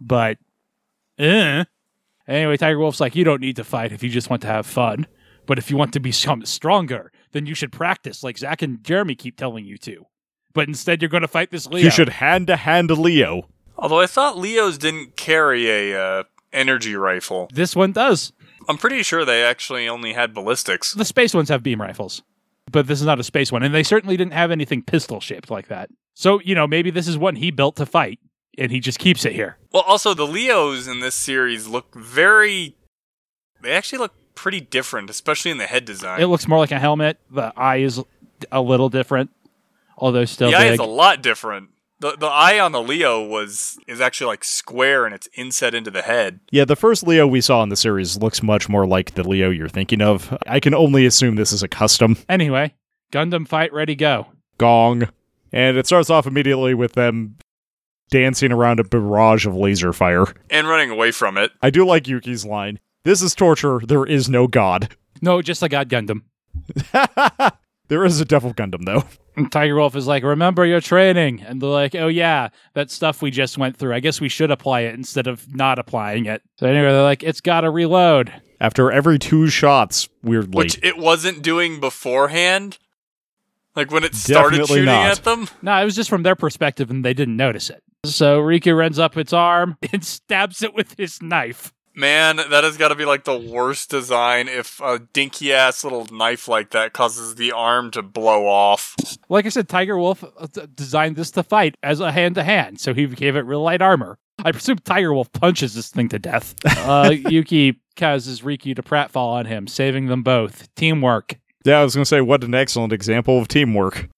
S1: But, eh. Anyway, Tiger Wolf's like, you don't need to fight if you just want to have fun. But if you want to become stronger, then you should practice, like Zach and Jeremy keep telling you to. But instead, you're going to fight this Leo.
S2: You should hand to hand Leo.
S3: Although I thought Leo's didn't carry a uh, energy rifle.
S1: This one does.
S3: I'm pretty sure they actually only had ballistics.
S1: The space ones have beam rifles, but this is not a space one, and they certainly didn't have anything pistol shaped like that. So you know, maybe this is one he built to fight, and he just keeps it here.
S3: Well, also the Leos in this series look very. They actually look pretty different, especially in the head design.
S1: It looks more like a helmet. The eye is a little different, although still
S3: the eye is a lot different. The the eye on the Leo was is actually like square and it's inset into the head.
S2: Yeah, the first Leo we saw in the series looks much more like the Leo you're thinking of. I can only assume this is a custom.
S1: anyway, Gundam fight ready go.
S2: Gong. And it starts off immediately with them dancing around a barrage of laser fire.
S3: And running away from it.
S2: I do like Yuki's line. This is torture. There is no god.
S1: No, just a God Gundam.
S2: there is a Devil Gundam, though.
S1: And Tiger Wolf is like, "Remember your training," and they're like, "Oh yeah, that stuff we just went through. I guess we should apply it instead of not applying it." So anyway, they're like, "It's got to reload."
S2: After every two shots, weirdly.
S3: Which it wasn't doing beforehand. Like when it started
S2: Definitely
S3: shooting
S2: not.
S3: at them.
S1: No, it was just from their perspective, and they didn't notice it. So Riku runs up its arm and stabs it with his knife.
S3: Man, that has got to be like the worst design if a dinky ass little knife like that causes the arm to blow off.
S1: Like I said, Tiger Wolf uh, designed this to fight as a hand to hand, so he gave it real light armor. I presume Tiger Wolf punches this thing to death. Uh, Yuki causes Riku to pratfall on him, saving them both. Teamwork.
S2: yeah, I was going to say, what an excellent example of teamwork.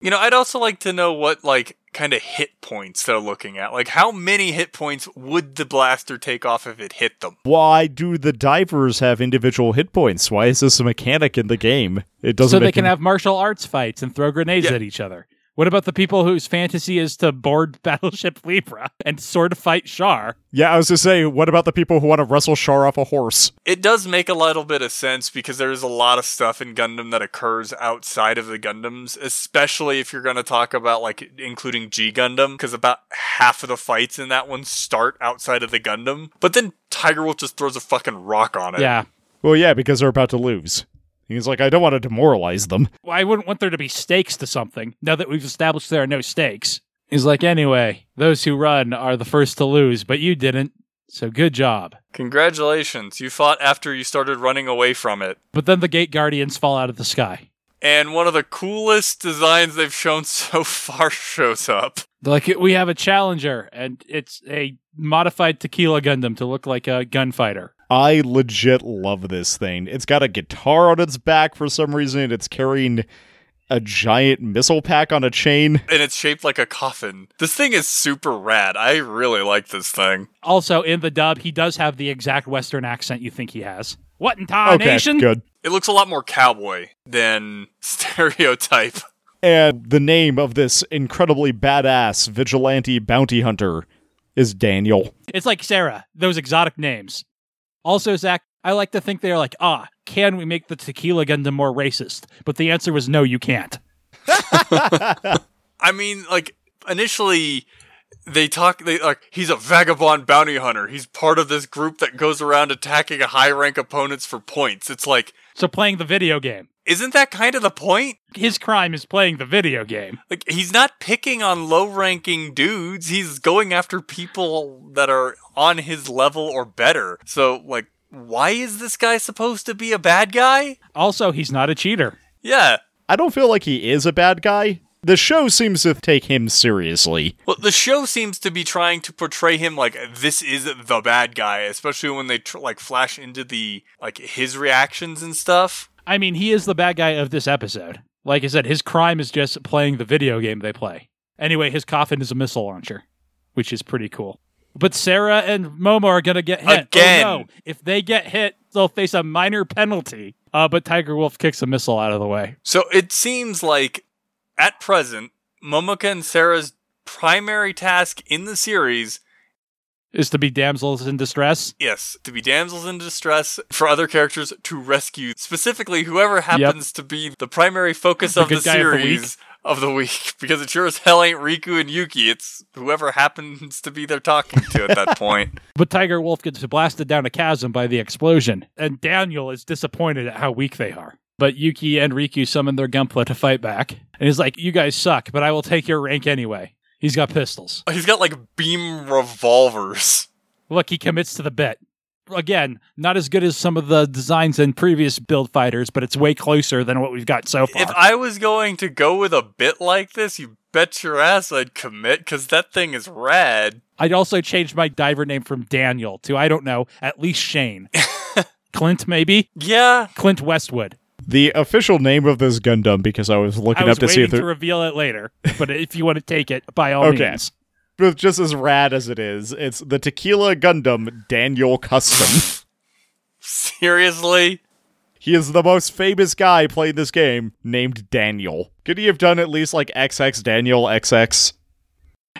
S3: You know, I'd also like to know what like kind of hit points they're looking at. Like how many hit points would the blaster take off if it hit them?
S2: Why do the divers have individual hit points? Why is this a mechanic in the game? It doesn't
S1: so they can
S2: any-
S1: have martial arts fights and throw grenades
S3: Yeah.
S1: at each other. What about the people whose fantasy is to board Battleship Libra and sword fight Char?
S2: Yeah, I was to say, what about the people who want to wrestle Char off a horse?
S3: It does make a little bit of sense because there's a lot of stuff in Gundam that occurs outside of the Gundams, especially if you're going to talk about like including G Gundam, because about half of the fights in that one start outside of the Gundam. But then Tiger Wolf just throws a fucking rock on it.
S1: Yeah.
S2: Well, yeah, because they're about to lose. He's like, I don't want to demoralize them.
S1: Well, I wouldn't want there to be stakes to something. Now that we've established there are no stakes. He's like, anyway, those who run are the first to lose, but you didn't. So good job.
S3: Congratulations. You fought after you started running away from it.
S1: But then the gate guardians fall out of the sky.
S3: And one of the coolest designs they've shown so far shows up.
S1: Like, we have a challenger, and it's a modified tequila Gundam to look like a gunfighter.
S2: I legit love this thing. It's got a guitar on its back for some reason. It's carrying a giant missile pack on a chain.
S3: And it's shaped like a coffin. This thing is super rad. I really like this thing.
S1: Also, in the dub, he does have the exact Western accent you think he has. What in tarnation?
S2: Okay, good.
S3: It looks a lot more cowboy than stereotype.
S2: And the name of this incredibly badass vigilante bounty hunter is Daniel.
S1: It's like Sarah, those exotic names. Also, Zach, I like to think they're like, ah, can we make the Tequila Gundam more racist? But the answer was no, you can't.
S3: I mean, like, initially, they talk, they like, he's a vagabond bounty hunter. He's part of this group that goes around attacking high rank opponents for points. It's like,
S1: So playing the video game.
S3: Isn't that kind of the point?
S1: His crime is playing the video game.
S3: Like, he's not picking on low ranking dudes. He's going after people that are on his level or better. So, like, why is this guy supposed to be a bad guy?
S1: Also, he's not a cheater.
S3: Yeah.
S2: I don't feel like he is a bad guy. The show seems to take him seriously.
S3: Well, the show seems to be trying to portray him like this is the bad guy, especially when they tr- like flash into the like his reactions and stuff.
S1: I mean, he is the bad guy of this episode. Like I said, his crime is just playing the video game they play. Anyway, his coffin is a missile launcher, which is pretty cool. But Sarah and Momo are gonna get hit.
S3: Again.
S1: Oh no! If they get hit, they'll face a minor penalty. Uh, but Tiger Wolf kicks a missile out of the way.
S3: So it seems like at present, Momoka and Sarah's primary task in the series
S1: Is to be damsels in distress.
S3: Yes, to be damsels in distress for other characters to rescue, specifically whoever happens to be the primary focus
S1: The
S3: of the
S1: guy of the
S3: series of the week. Because it sure as hell ain't Riku and Yuki. It's whoever happens to be there talking to at that point.
S1: But Tiger Wolf gets blasted down a chasm by the explosion, and Daniel is disappointed at how weak they are. But Yuki and Riku summon their Gunpla to fight back, and he's like, "You guys suck, but I will take your rank anyway." He's got pistols.
S3: Oh, he's got like beam revolvers.
S1: Look, he commits to the bit. Again, not as good as some of the designs in previous build fighters, but it's way closer than what we've got so far.
S3: If I was going to go with a bit like this, you bet your ass I'd commit because that thing is rad.
S1: I'd also change my diver name from Daniel to I don't know, at least Shane. Clint, maybe
S3: Yeah,
S1: Clint Westwood.
S2: The official name of this Gundam, because I was looking
S1: I was
S2: up to see
S1: waiting
S2: if
S1: to
S2: there,
S1: reveal it later, but if you want to take it, by all
S2: Okay.
S1: means.
S2: but just as rad as it is, it's the Tequila Gundam Daniel Custom.
S3: seriously?
S2: he is the most famous guy playing this game, named Daniel. Could he have done at least like XX Daniel XX?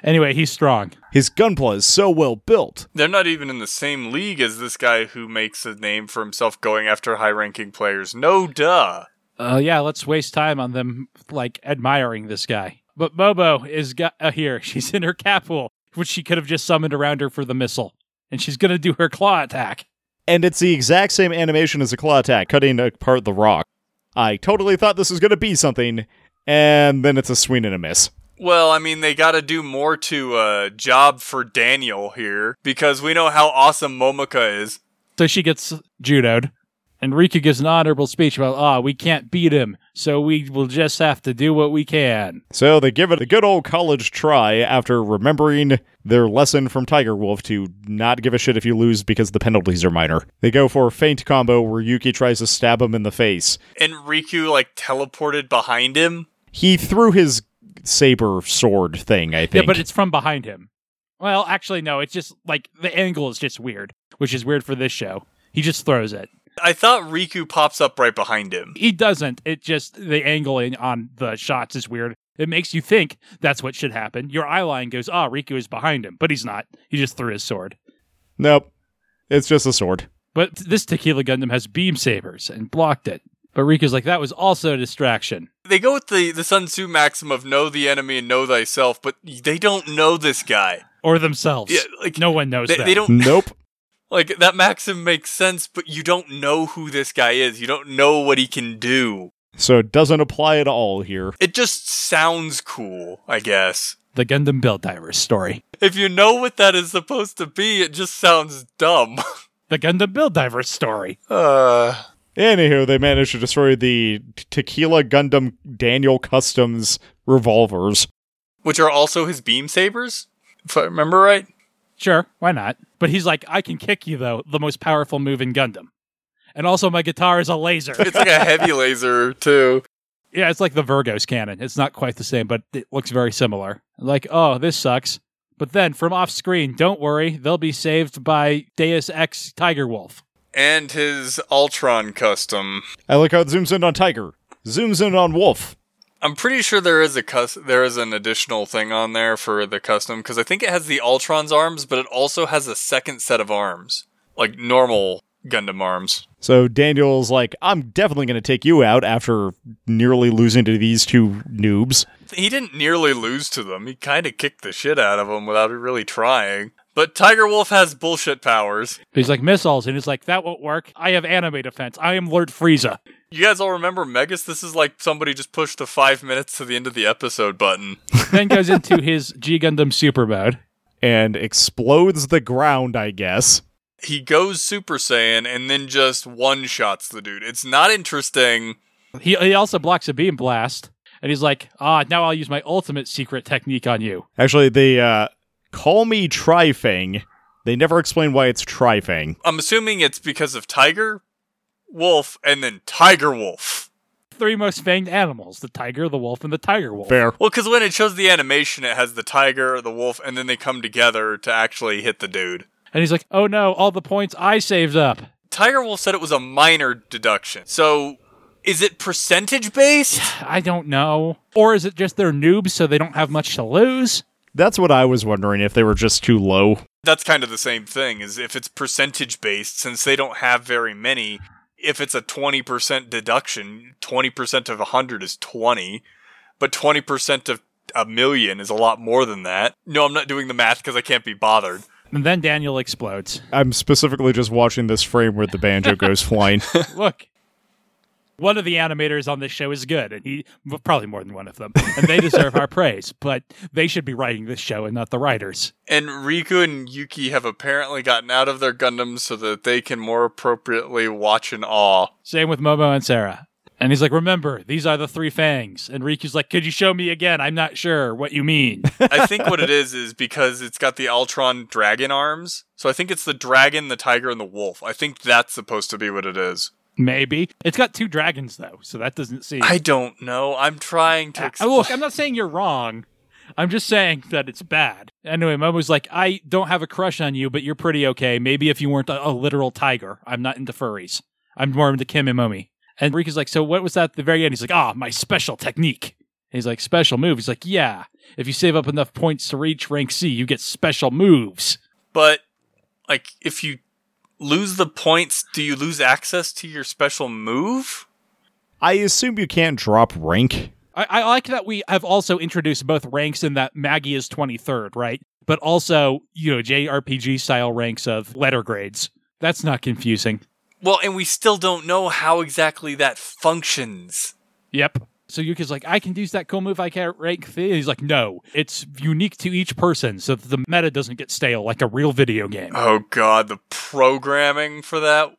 S1: Anyway, he's strong.
S2: His gunpla is so well built.
S3: They're not even in the same league as this guy who makes a name for himself going after high ranking players. No duh.
S1: Uh, yeah, let's waste time on them like admiring this guy. But Momo is got, uh, here. She's in her capsule, which she could have just summoned around her for the missile, and she's gonna do her claw attack.
S2: And it's the exact same animation as a claw attack, cutting apart the rock. I totally thought this was going to be something, and then it's a swing and a miss.
S3: Well, I mean, they got to do more to uh, job for Daniel here because we know how awesome Momoka is.
S1: So she gets judoed, and Riku gives an honorable speech about, ah, we can't beat him, so we will just have to do what we can.
S2: So they give it a good old college try after remembering their lesson from Tiger Wolf to not give a shit if you lose because the penalties are minor. They go for a feint combo where Yuki tries to stab him in the face.
S3: And Riku, like, teleported behind him.
S2: He threw his saber sword thing, I think.
S1: Yeah, but it's from behind him. Well, actually, no. It's just like the angle is just weird, which is weird for this show. He just throws it.
S3: I thought Riku pops up right behind him.
S1: He doesn't. It just the angling on the shots is weird. It makes you think that's what should happen. Your eye line goes, ah, Riku is behind him, but he's not. He just threw his sword.
S2: nope. It's just a sword.
S1: But this Tequila Gundam has beam sabers and blocked it. But Riku's like, that was also a distraction.
S3: They go with the, the Sun Tzu maxim of know the enemy and know thyself, but they don't know this guy.
S1: Or themselves.
S3: Yeah, like,
S1: no one knows
S3: They,
S1: that.
S3: they don't
S2: Nope.
S3: Like that Maxim makes sense, but you don't know who this guy is. You don't know what he can do.
S2: So it doesn't apply at all here.
S3: It just sounds cool, I guess.
S1: The Gundam Build Divers story.
S3: If you know what that is supposed to be, it just sounds dumb.
S1: The Gundam Build Divers story.
S3: Uh,
S2: Anywho, they managed to destroy the Tequila Gundam Daniel Customs revolvers.
S3: which are also his beam sabers, if I remember right.
S1: Sure, why not? But he's like, I can kick you though, the most powerful move in Gundam. And also my guitar is a laser.
S3: It's like a heavy laser too.
S1: yeah, it's like the Virgos cannon. It's not quite the same, but it looks very similar. Like, oh, this sucks. But then from off screen, don't worry, they'll be saved by Deus Ex Tiger Wolf.
S3: And his Altron custom.
S2: I like how it zooms in on Tiger, zooms in on Wolf.
S3: I'm pretty sure there is a cus- there is an additional thing on there for the custom because I think it has the Altron's arms, but it also has a second set of arms, like normal Gundam arms.
S2: So Daniel's like, I'm definitely going to take you out after nearly losing to these two noobs.
S3: He didn't nearly lose to them. He kind of kicked the shit out of them without really trying. But Tiger Wolf has bullshit powers.
S1: He's like missiles, and he's like, that won't work. I have anime defense. I am Lord Frieza.
S3: You guys all remember Megas? This is like somebody just pushed the five minutes to the end of the episode button.
S1: then goes into his G Gundam Super mode.
S2: And explodes the ground, I guess.
S3: He goes Super Saiyan and then just one shots the dude. It's not interesting.
S1: He, he also blocks a beam blast, and he's like, ah, now I'll use my ultimate secret technique on you.
S2: Actually, the uh, call me Trifang. They never explain why it's Trifang.
S3: I'm assuming it's because of Tiger, Wolf, and then Tiger Wolf.
S1: Three most fanged animals the tiger, the wolf, and the tiger wolf.
S2: Fair.
S3: Well, because when it shows the animation, it has the tiger, the wolf, and then they come together to actually hit the dude.
S1: And he's like, oh no, all the points I saved up.
S3: Tiger Wolf said it was a minor deduction. So, is it percentage based?
S1: I don't know. Or is it just they're noobs so they don't have much to lose?
S2: That's what I was wondering if they were just too low.
S3: That's kind of the same thing. Is if it's percentage based, since they don't have very many. If it's a twenty percent deduction, twenty percent of hundred is twenty, but twenty percent of a million is a lot more than that. No, I'm not doing the math because I can't be bothered.
S1: And then Daniel explodes.
S2: I'm specifically just watching this frame where the banjo goes flying.
S1: Look. One of the animators on this show is good, and he well, probably more than one of them, and they deserve our praise. But they should be writing this show and not the writers.
S3: And Riku and Yuki have apparently gotten out of their Gundams so that they can more appropriately watch in awe.
S1: Same with Momo and Sarah. And he's like, "Remember, these are the three fangs." And Riku's like, "Could you show me again? I'm not sure what you mean."
S3: I think what it is is because it's got the Altron dragon arms. So I think it's the dragon, the tiger, and the wolf. I think that's supposed to be what it is.
S1: Maybe it's got two dragons though, so that doesn't seem.
S3: I don't know. I'm trying to.
S1: Uh, look, I'm not saying you're wrong. I'm just saying that it's bad. Anyway, Mom was like, I don't have a crush on you, but you're pretty okay. Maybe if you weren't a, a literal tiger. I'm not into furries. I'm more into Kim and Momi. And Riku's like, so what was that at the very end? He's like, ah, my special technique. He's like, special move. He's like, yeah. If you save up enough points to reach rank C, you get special moves.
S3: But like, if you lose the points, do you lose access to your special move?
S2: I assume you can't drop rank.
S1: I, I like that we have also introduced both ranks in that Maggie is 23rd, right? But also, you know, JRPG style ranks of letter grades. That's not confusing.
S3: Well, and we still don't know how exactly that functions.
S1: Yep. So Yuki's like, I can use that cool move I can't rank C. He's like, no, it's unique to each person so that the meta doesn't get stale like a real video game.
S3: Oh god, the programming for that.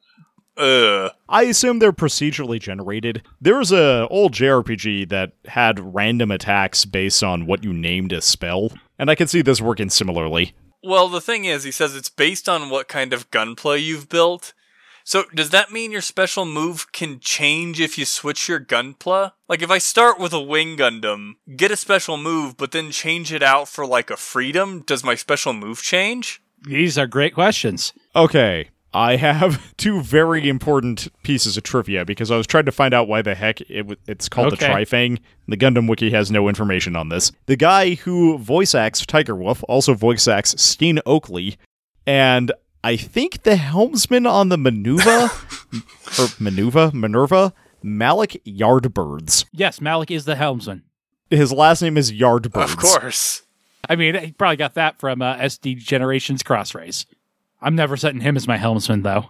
S3: Ugh.
S2: I assume they're procedurally generated. There was a old JRPG that had random attacks based on what you named a spell, and I can see this working similarly.
S3: Well, the thing is, he says it's based on what kind of gunpla you've built. So, does that mean your special move can change if you switch your gunpla? Like, if I start with a wing Gundam, get a special move, but then change it out for like a freedom, does my special move change?
S1: These are great questions.
S2: Okay, I have two very important pieces of trivia because I was trying to find out why the heck it w- it's called the Trifang. The Gundam Wiki has no information on this. The guy who voice acts Tiger Wolf also voice acts Sting Oakley, and I think the helmsman on the Manuva or Manuva Minerva Malik Yardbirds.
S1: Yes, Malik is the helmsman.
S2: His last name is Yardbirds.
S3: Of course.
S1: I mean, he probably got that from uh, SD Generations Cross Rays. I'm never setting him as my helmsman, though.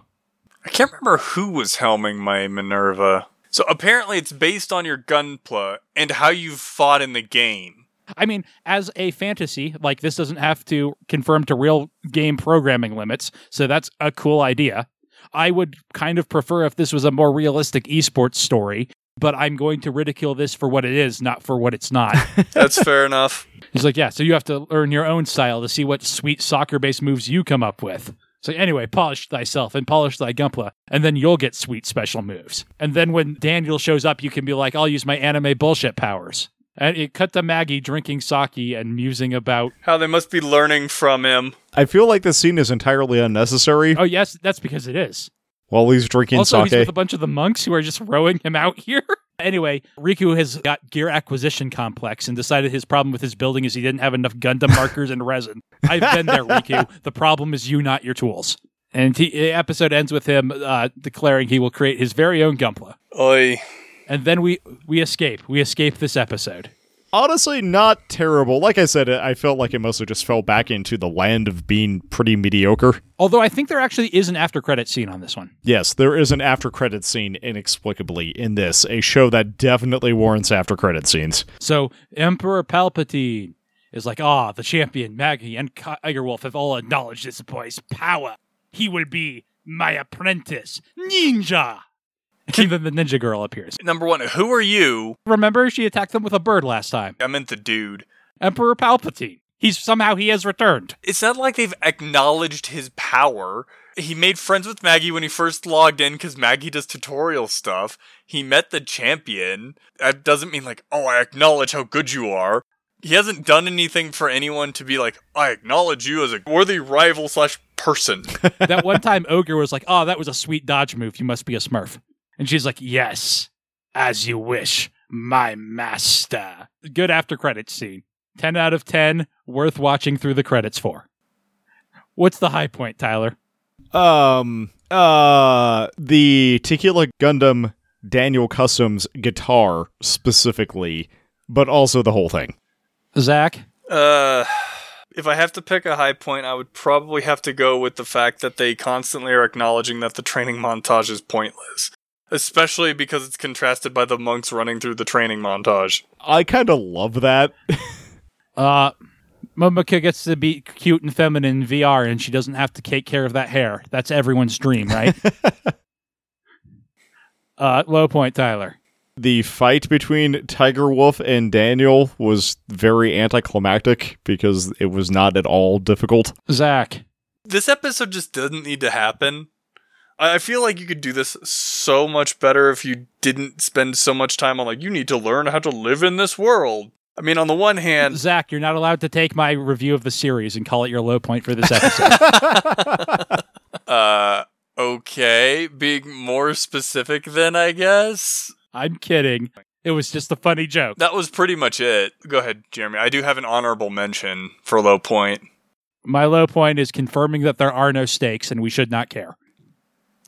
S3: I can't remember who was helming my Minerva. So apparently it's based on your gunpla and how you've fought in the game.
S1: I mean, as a fantasy, like this doesn't have to conform to real game programming limits, so that's a cool idea. I would kind of prefer if this was a more realistic esports story, but I'm going to ridicule this for what it is, not for what it's not.
S3: That's fair enough.
S1: He's like, yeah, so you have to learn your own style to see what sweet soccer based moves you come up with. So anyway, polish thyself and polish thy gunpla, and then you'll get sweet special moves. And then when Daniel shows up, you can be like, I'll use my anime bullshit powers. And it cut to Maggie drinking sake and musing about,
S3: How they must be learning from him.
S2: I feel like this scene is entirely unnecessary
S1: oh yes, that's because it is.
S2: while he's drinking
S1: also, he's
S2: sake.
S1: with a bunch of the monks who are just rowing him out here. anyway, Riku has got gear acquisition complex and decided his problem with his building is he didn't have enough Gundam markers and resin. I've been there, Riku. The problem is you, not your tools. And he, the episode ends with him uh, declaring he will create his very own Gunpla.
S3: Oi.
S1: And then we we escape. We escape this episode.
S2: Honestly, not terrible. Like I said, I felt like it mostly just fell back into the land of being pretty mediocre.
S1: Although I think there actually is an after credit scene on this one.
S2: Yes, there is an after credit scene inexplicably in this, a show that definitely warrants after credit scenes.
S1: So Emperor Palpatine is like, ah, the champion Maggie and Tiger Wolf have all acknowledged this boy's power. He will be my apprentice, Ninja. Then the ninja girl appears.
S3: Number one, who are you?
S1: Remember, she attacked them with a bird last time.
S3: I meant the dude.
S1: Emperor Palpatine. He's somehow he has returned.
S3: It's not like they've acknowledged his power. He made friends with Maggie when he first logged in because Maggie does tutorial stuff. He met the champion. That doesn't mean like, oh, I acknowledge how good you are. He hasn't done anything for anyone to be like, I acknowledge you as a worthy rival slash person.
S1: that one time Ogre was like, "Oh, that was a sweet dodge move. You must be a Smurf." And she's like, "Yes, as you wish, my master." Good after credits scene. 10 out of 10, worth watching through the credits for. What's the high point, Tyler?
S2: Um, uh, the Tequila Gundam Daniel Customs guitar specifically, but also the whole thing.
S1: Zach?
S3: Uh, if I have to pick a high point, I would probably have to go with the fact that they constantly are acknowledging that the training montage is pointless. Especially because it's contrasted by the monks running through the training montage.
S2: I kind of love that.
S1: Uh, Momoka gets to be cute and feminine in VR, and she doesn't have to take care of that hair. That's everyone's dream, right? uh, low point, Tyler.
S2: the fight between Tiger Wolf and Daniel was very anticlimactic because it was not at all difficult.
S1: Zach.
S3: This episode just doesn't need to happen. I I feel like you could do this so much better if you didn't spend so much time on, like, you need to learn how to live in this world. I mean, on the one hand,
S1: Zach, you're not allowed to take my review of the series and call it your low point for this episode.
S3: uh, okay, being more specific then, I guess.
S1: I'm kidding. It was just a funny joke.
S3: That was pretty much it. Go ahead, Jeremy. I do have an honorable mention for low point.
S1: My low point is confirming that there are no stakes and we should not care.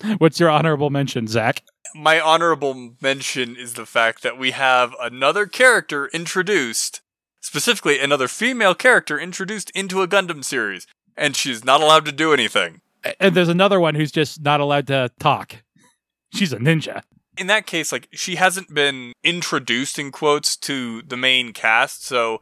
S1: What's your honorable mention, Zach?
S3: My honorable mention is the fact that we have another character introduced, specifically another female character introduced into a Gundam series, and she's not allowed to do anything.
S1: And there's another one who's just not allowed to talk. She's a ninja.
S3: In that case, like, she hasn't been introduced in quotes to the main cast, so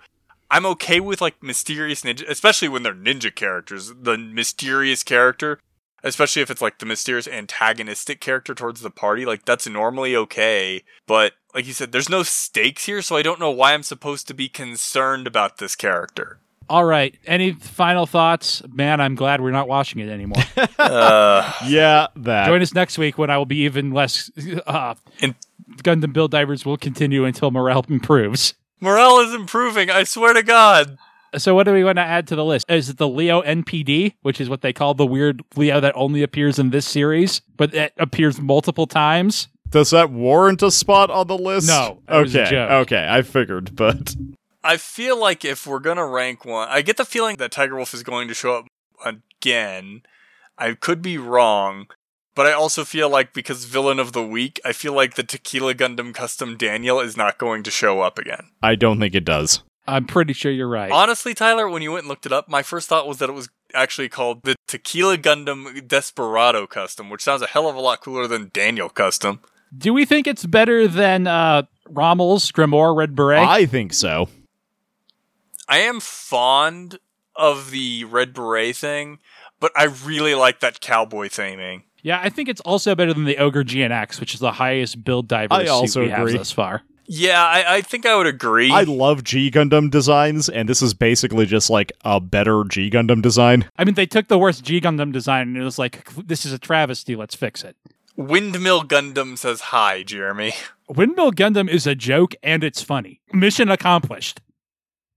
S3: I'm okay with, like, mysterious ninja, especially when they're ninja characters. The mysterious character, especially if it's, like, the mysterious antagonistic character towards the party, like, that's normally okay. But, like you said, there's no stakes here, so I don't know why I'm supposed to be concerned about this character.
S1: All right. Any final thoughts? Man, I'm glad we're not watching it anymore.
S3: Uh,
S2: Yeah, that.
S1: Join us next week when I will be even less. Uh,
S3: In-
S1: Gundam Build Divers will continue until morale improves.
S3: morale is improving, I swear to God.
S1: So, what do we want to add to the list? Is it the Leo NPD, which is what they call the weird Leo that only appears in this series, but it appears multiple times?
S2: Does that warrant a spot on the list?
S1: No, it was a
S2: Okay. Okay, I figured, but
S3: I feel like if we're gonna rank one, I get the feeling that Tiger Wolf is going to show up again. I could be wrong, but I also feel like because villain of the week, I feel like the Tequila Gundam Custom Daniel is not going to show up again.
S2: I don't think it does.
S1: I'm pretty sure you're right.
S3: Honestly, Tyler, when you went and looked it up, my first thought was that it was actually called the Tequila Gundam Desperado Custom, which sounds a hell of a lot cooler than Daniel Custom.
S1: Do we think it's better than uh, Rommel's Grimoire Red Beret?
S2: I think so.
S3: I am fond of the Red Beret thing, but I really like that cowboy theming.
S1: yeah, I think it's also better than the Ogre GNX, which is the highest build diver
S2: I
S1: suit
S2: also
S1: we have
S2: agree.
S1: thus far.
S3: Yeah, I, I think I would agree.
S2: I love G Gundam designs, and this is basically just like a better G Gundam design.
S1: I mean, they took the worst G Gundam design and it was like, this is a travesty, let's fix it.
S3: Windmill Gundam says hi, Jeremy.
S1: Windmill Gundam is a joke and it's funny. Mission accomplished.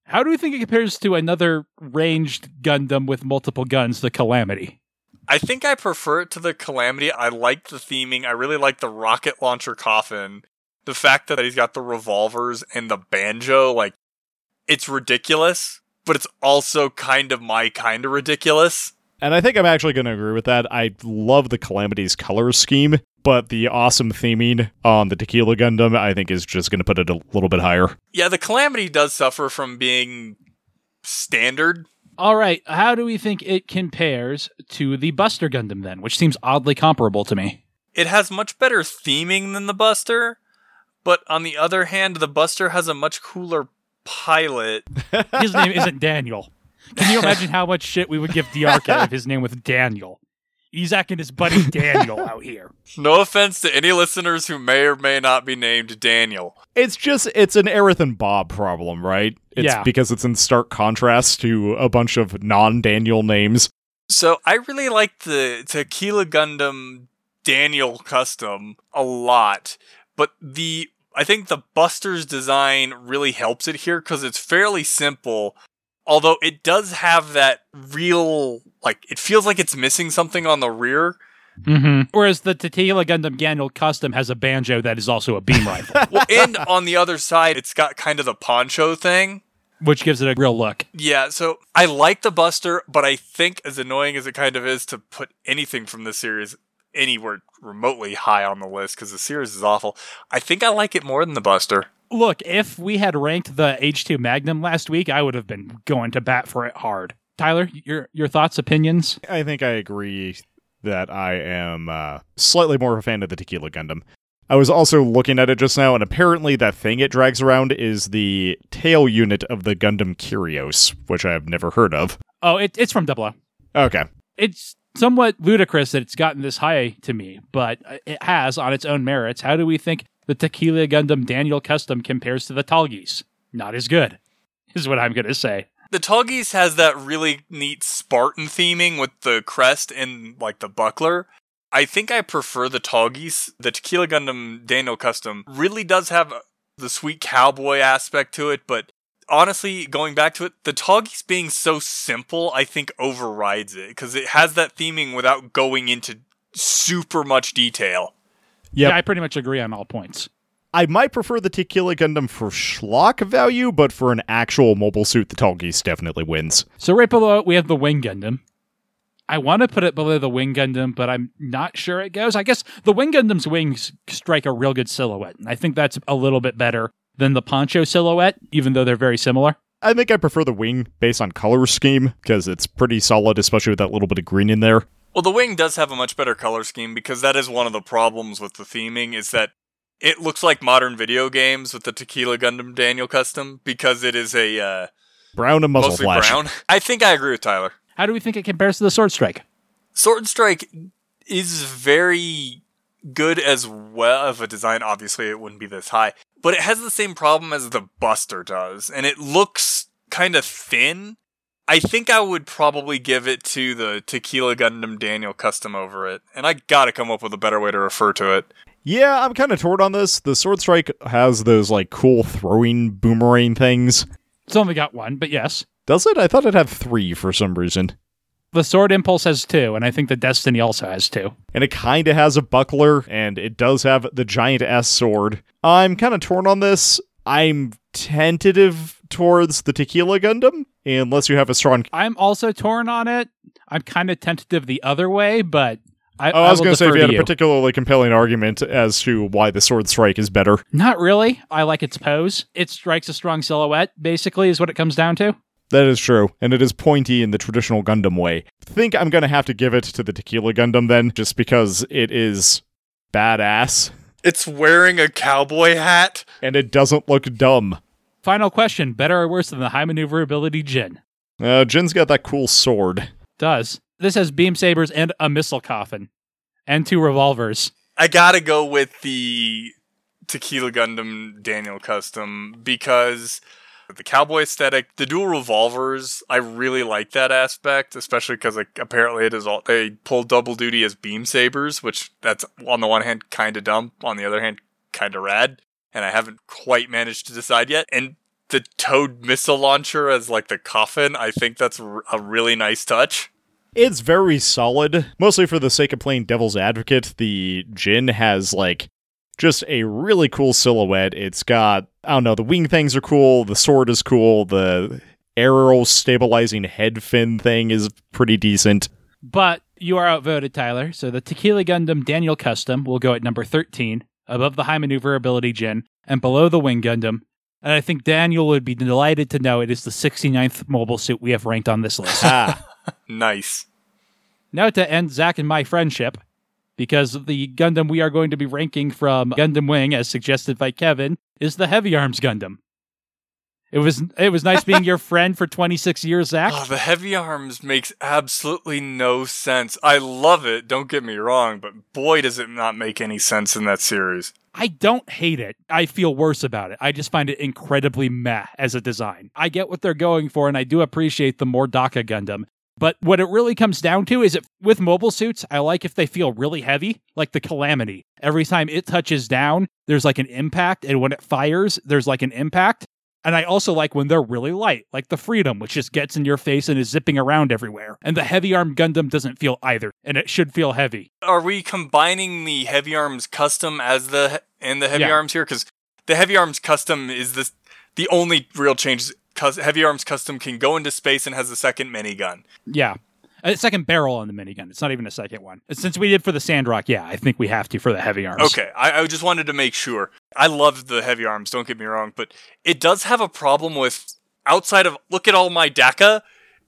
S1: How do we think it compares to another ranged Gundam with multiple guns, the Calamity?
S3: I think I prefer it to the Calamity. I like the theming. I really like the rocket launcher coffin. The fact that he's got the revolvers and the banjo, like, it's ridiculous, but it's also kind of my kind of ridiculous.
S2: And I think I'm actually going to agree with that. I love the Calamity's color scheme, but the awesome theming on the Tequila Gundam, I think, is just going to put it a little bit higher.
S3: Yeah, the Calamity does suffer from being standard.
S1: All right, how do we think it compares to the Buster Gundam then, which seems oddly comparable to me?
S3: It has much better theming than the Buster, but on the other hand, the Buster has a much cooler pilot.
S1: His name isn't Daniel. Can you imagine how much shit we would give Dearka if his name was Daniel? Yzak and his buddy Daniel out here.
S3: No offense to any listeners who may or may not be named Daniel.
S2: It's just, it's an Aerith and Bob problem, right? It's
S1: Yeah.
S2: because it's in stark contrast to a bunch of non Daniel names.
S3: So I really like the Tequila Gundam Daniel custom a lot, but the I think the Buster's design really helps it here because it's fairly simple. Although it does have that real, like, it feels like it's missing something on the rear.
S1: Mm-hmm. Whereas the Tequila Gundam Daniel Custom has a banjo that is also a beam rifle,
S3: Well, and on the other side, it's got kind of the poncho thing.
S1: which gives it a real look.
S3: Yeah, so I like the Buster, but I think as annoying as it kind of is to put anything from this series anywhere remotely high on the list because the series is awful, I think I like it more than the Buster.
S1: Look, if we had ranked the H2 Magnum last week, I would have been going to bat for it hard. Tyler, your your thoughts, opinions?
S2: I think I agree that I am uh, slightly more of a fan of the Tequila Gundam. I was also looking at it just now, and apparently that thing it drags around is the tail unit of the Gundam Kyrios, which I have never heard of.
S1: Oh, it, it's from Double O.
S2: Okay.
S1: It's somewhat ludicrous that it's gotten this high to me, but it has on its own merits. How do we think the Tequila Gundam Daniel Custom compares to the Tallgeese? Not as good, is what I'm going to say.
S3: The Tallgeese has that really neat Spartan theming with the crest and like the buckler. I think I prefer the Tallgeese. The Tequila Gundam Daniel Custom really does have the sweet cowboy aspect to it, but honestly, going back to it, the Tallgeese being so simple, I think overrides it because it has that theming without going into super much detail.
S2: Yep.
S1: Yeah, I pretty much agree on all points.
S2: I might prefer the Tequila Gundam for schlock value, but for an actual mobile suit, the Tallgeese definitely wins.
S1: So right below it, we have the Wing Gundam. I want to put it below the Wing Gundam, but I'm not sure it goes. I guess the Wing Gundam's wings strike a real good silhouette, and I think that's a little bit better than the Poncho silhouette, even though they're very similar.
S2: I think I prefer the wing based on color scheme because it's pretty solid, especially with that little bit of green in there.
S3: Well, the wing does have a much better color scheme because that is one of the problems with the theming is that it looks like modern video games with the Tequila Gundam Daniel custom because it is a uh,
S2: Brown and muzzle
S3: mostly
S2: flash.
S3: brown. I think I agree with Tyler.
S1: How do we think it compares to the Sword Strike?
S3: Sword Strike is very good as well of a design. Obviously, it wouldn't be this high, but it has the same problem as the Buster does, and it looks kind of thin. I think I would probably give it to the Tequila Gundam Daniel custom over it, and I gotta come up with a better way to refer to it.
S2: Yeah, I'm kind of torn on this. The Sword Strike has those like cool throwing boomerang things.
S1: It's only got one, but yes.
S2: Does it? I thought it had three for some reason.
S1: The Sword Impulse has two, and I think the Destiny also has two.
S2: And it kind of has a buckler, and it does have the giant S sword. I'm kind of torn on this. I'm tentative towards the Tequila Gundam, unless you have a strong.
S1: I'm also torn on it. I'm kind of tentative the other way, but I,
S2: Oh, I was going to say if you had
S1: to
S2: a particularly compelling argument as to why the Sword Strike is better.
S1: Not really. I like its pose. It strikes a strong silhouette, basically, is what it comes down to.
S2: That is true, and it is pointy in the traditional Gundam way. Think I'm gonna have to give it to the Tequila Gundam then, just because it is badass
S3: It's wearing a cowboy hat.
S2: and it doesn't look dumb.
S1: Final question: Better or worse than the high maneuverability Jin?
S2: Uh, Jin's got that cool sword.
S1: Does this has beam sabers and a missile coffin, and two revolvers?
S3: I gotta go with the Tequila Gundam Daniel custom because the cowboy aesthetic, the dual revolvers, I really like that aspect, especially because like apparently it is all they pull double duty as beam sabers, which that's on the one hand kind of dumb, on the other hand kind of rad, and I haven't quite managed to decide yet. And the toad missile launcher as like the coffin, I think that's a really nice touch.
S2: It's very solid, mostly for the sake of playing devil's advocate. The Jin has like just a really cool silhouette. It's got I don't know, the wing things are cool, the sword is cool, the aerial stabilizing head fin thing is pretty decent.
S1: But you are outvoted, Tyler. So the Tequila Gundam Daniel Custom will go at number 13, above the high maneuverability Jin, and below the Wing Gundam. And I think Daniel would be delighted to know it is the 69th mobile suit we have ranked on this list.
S2: Ah,
S3: Nice.
S1: now to end Zach and my friendship, because the Gundam we are going to be ranking from Gundam Wing, as suggested by Kevin, is the Heavy Arms Gundam. It was it was nice being your friend for 26 years, Zach.
S3: Oh, the heavy arms makes absolutely no sense. I love it, don't get me wrong, but boy does it not make any sense in that series.
S1: I don't hate it. I feel worse about it. I just find it incredibly meh as a design. I get what they're going for, and I do appreciate the more DACA Gundam. But what it really comes down to is if with mobile suits, I like if they feel really heavy, like the Calamity. Every time it touches down, there's like an impact, and when it fires, there's like an impact. And I also like when they're really light, like the Freedom, which just gets in your face and is zipping around everywhere. And the heavy arm Gundam doesn't feel either, and it should feel heavy.
S3: Are we combining the heavy arms custom as the and the heavy
S1: Yeah.
S3: arms here? Because the heavy arms custom is this the only real change. Cus- heavy arms custom can go into space and has a second minigun.
S1: Yeah. A second barrel on the minigun. It's not even a second one. Uh, since we did for the Sandrock, yeah, I think we have to for the heavy arms.
S3: Okay, I, I just wanted to make sure. I love the heavy arms, don't get me wrong, but it does have a problem with outside of look at all my DACA,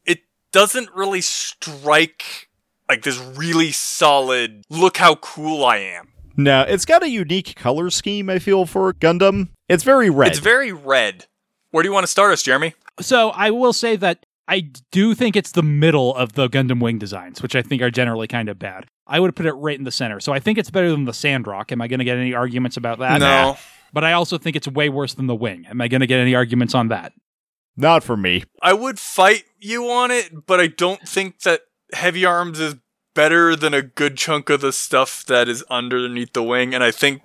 S3: it doesn't really strike like this really solid look how cool I am.
S2: no, it's got a unique color scheme. I feel for Gundam. It's very red.
S3: It's very red. Where do you want to start us, Jeremy?
S1: So I will say that I do think it's the middle of the Gundam Wing designs, which I think are generally kind of bad. I would put it right in the center. So I think it's better than the Sandrock. Am I going to get any arguments about that?
S3: no.
S1: But I also think it's way worse than the Wing. Am I going to get any arguments on that?
S2: Not for me.
S3: I would fight you on it, but I don't think that heavy arms is better than a good chunk of the stuff that is underneath the wing. And I think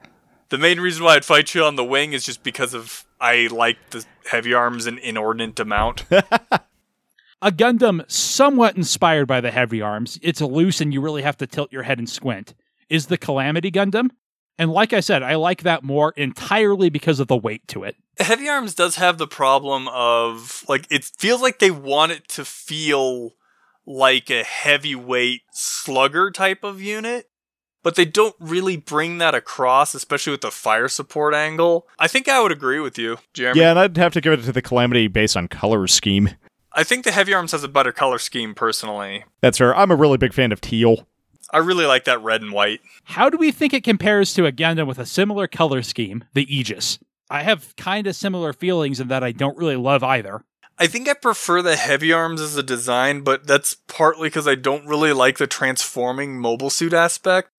S3: the main reason why I'd fight you on the wing is just because of I like the heavy arms an inordinate amount.
S1: A Gundam somewhat inspired by the heavy arms, it's loose and you really have to tilt your head and squint, is the Calamity Gundam. And like I said, I like that more entirely because of the weight to it.
S3: heavy arms does have the problem of like it feels like they want it to feel like a heavyweight slugger type of unit but they don't really bring that across especially with the fire support angle i think i would agree with you jeremy
S2: Yeah, and I'd have to give it to the Calamity based on color scheme.
S3: i think the heavy arms has a better color scheme personally
S2: That's her. I'm a really big fan of teal.
S3: i really like that red and white
S1: How do we think it compares to a Gundam with a similar color scheme, the Aegis? I have kind of similar feelings in that I don't really love either.
S3: I think I prefer the heavy arms as a design, but that's partly because I don't really like the transforming mobile suit aspect.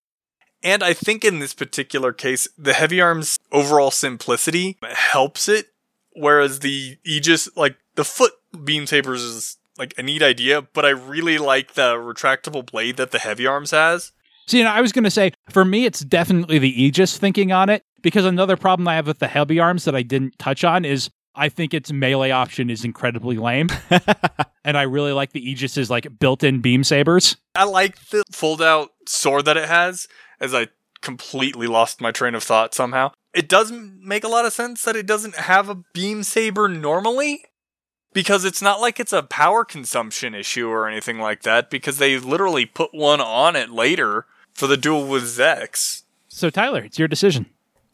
S3: And I think in this particular case, the heavy arms overall simplicity helps it, whereas the Aegis, like the foot beam sabers is like a neat idea, but I really like the retractable blade that the heavy arms has.
S1: See, and I was going to say, for me, it's definitely the Aegis thinking on it, because another problem I have with the heavy arms that I didn't touch on is I think its melee option is incredibly lame. and I really like the Aegis's like built-in beam sabers.
S3: I like the fold out sword that it has, as I completely lost my train of thought somehow. It doesn't make a lot of sense that it doesn't have a beam saber normally. Because it's not like it's a power consumption issue or anything like that, because they literally put one on it later for the duel with Zechs.
S1: So Tyler, it's your decision.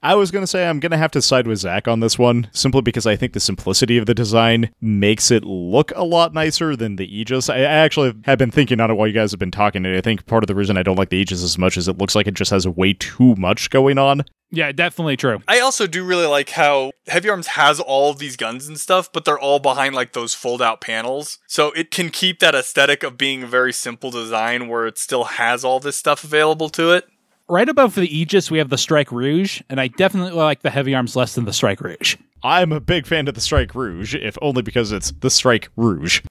S2: I was going to say I'm going to have to side with Zach on this one, simply because I think the simplicity of the design makes it look a lot nicer than the Aegis. I I actually have been thinking on it while you guys have been talking, and I think part of the reason I don't like the Aegis as much is it looks like it just has way too much going on.
S1: Yeah, definitely true.
S3: I also do really like how Heavy Arms has all of these guns and stuff, but they're all behind like those fold out panels. So it can keep that aesthetic of being a very simple design where it still has all this stuff available to it.
S1: Right above the Aegis, we have the Strike Rouge, and I definitely like the Heavy Arms less than the Strike Rouge.
S2: I'm a big fan of the Strike Rouge, if only because it's the Strike Rouge.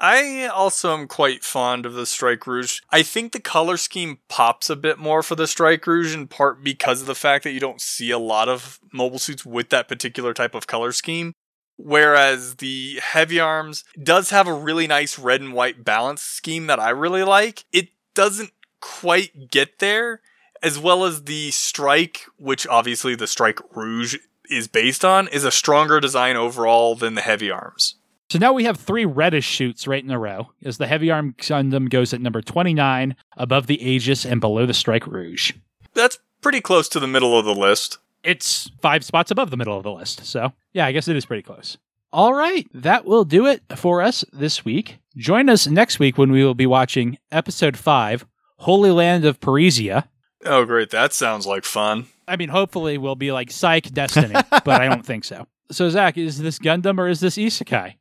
S3: I also am quite fond of the Strike Rouge. I think the color scheme pops a bit more for the Strike Rouge in part because of the fact that you don't see a lot of mobile suits with that particular type of color scheme. Whereas the Heavy Arms does have a really nice red and white balance scheme that I really like. It doesn't quite get there, as well as the Strike, which obviously the Strike Rouge is based on, is a stronger design overall than the Heavy Arms.
S1: So now we have three reddish shoots right in a row, as the Heavy Arm Gundam goes at number 29, above the Aegis and below the Strike Rouge.
S3: That's pretty close to the middle of the list.
S1: It's five spots above the middle of the list. So, yeah, I guess it is pretty close. All right, that will do it for us this week. Join us next week when we will be watching episode 5, Holy Land of Parisia.
S3: Oh, great. That sounds like fun.
S1: I mean, hopefully we'll be like Psych Destiny, but I don't think so. So, Zach, is this Gundam or is this Isekai?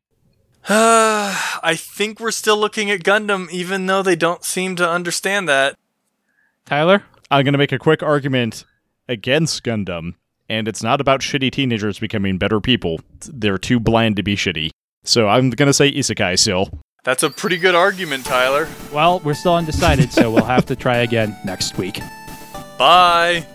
S3: I think we're still looking at Gundam, even though they don't seem to understand that.
S1: Tyler?
S2: I'm going to make a quick argument against Gundam, and it's not about shitty teenagers becoming better people. They're too blind to be shitty. So I'm going to say Isekai still.
S3: That's a pretty good argument, Tyler.
S1: Well, we're still undecided, so we'll have to try again next week.
S3: Bye.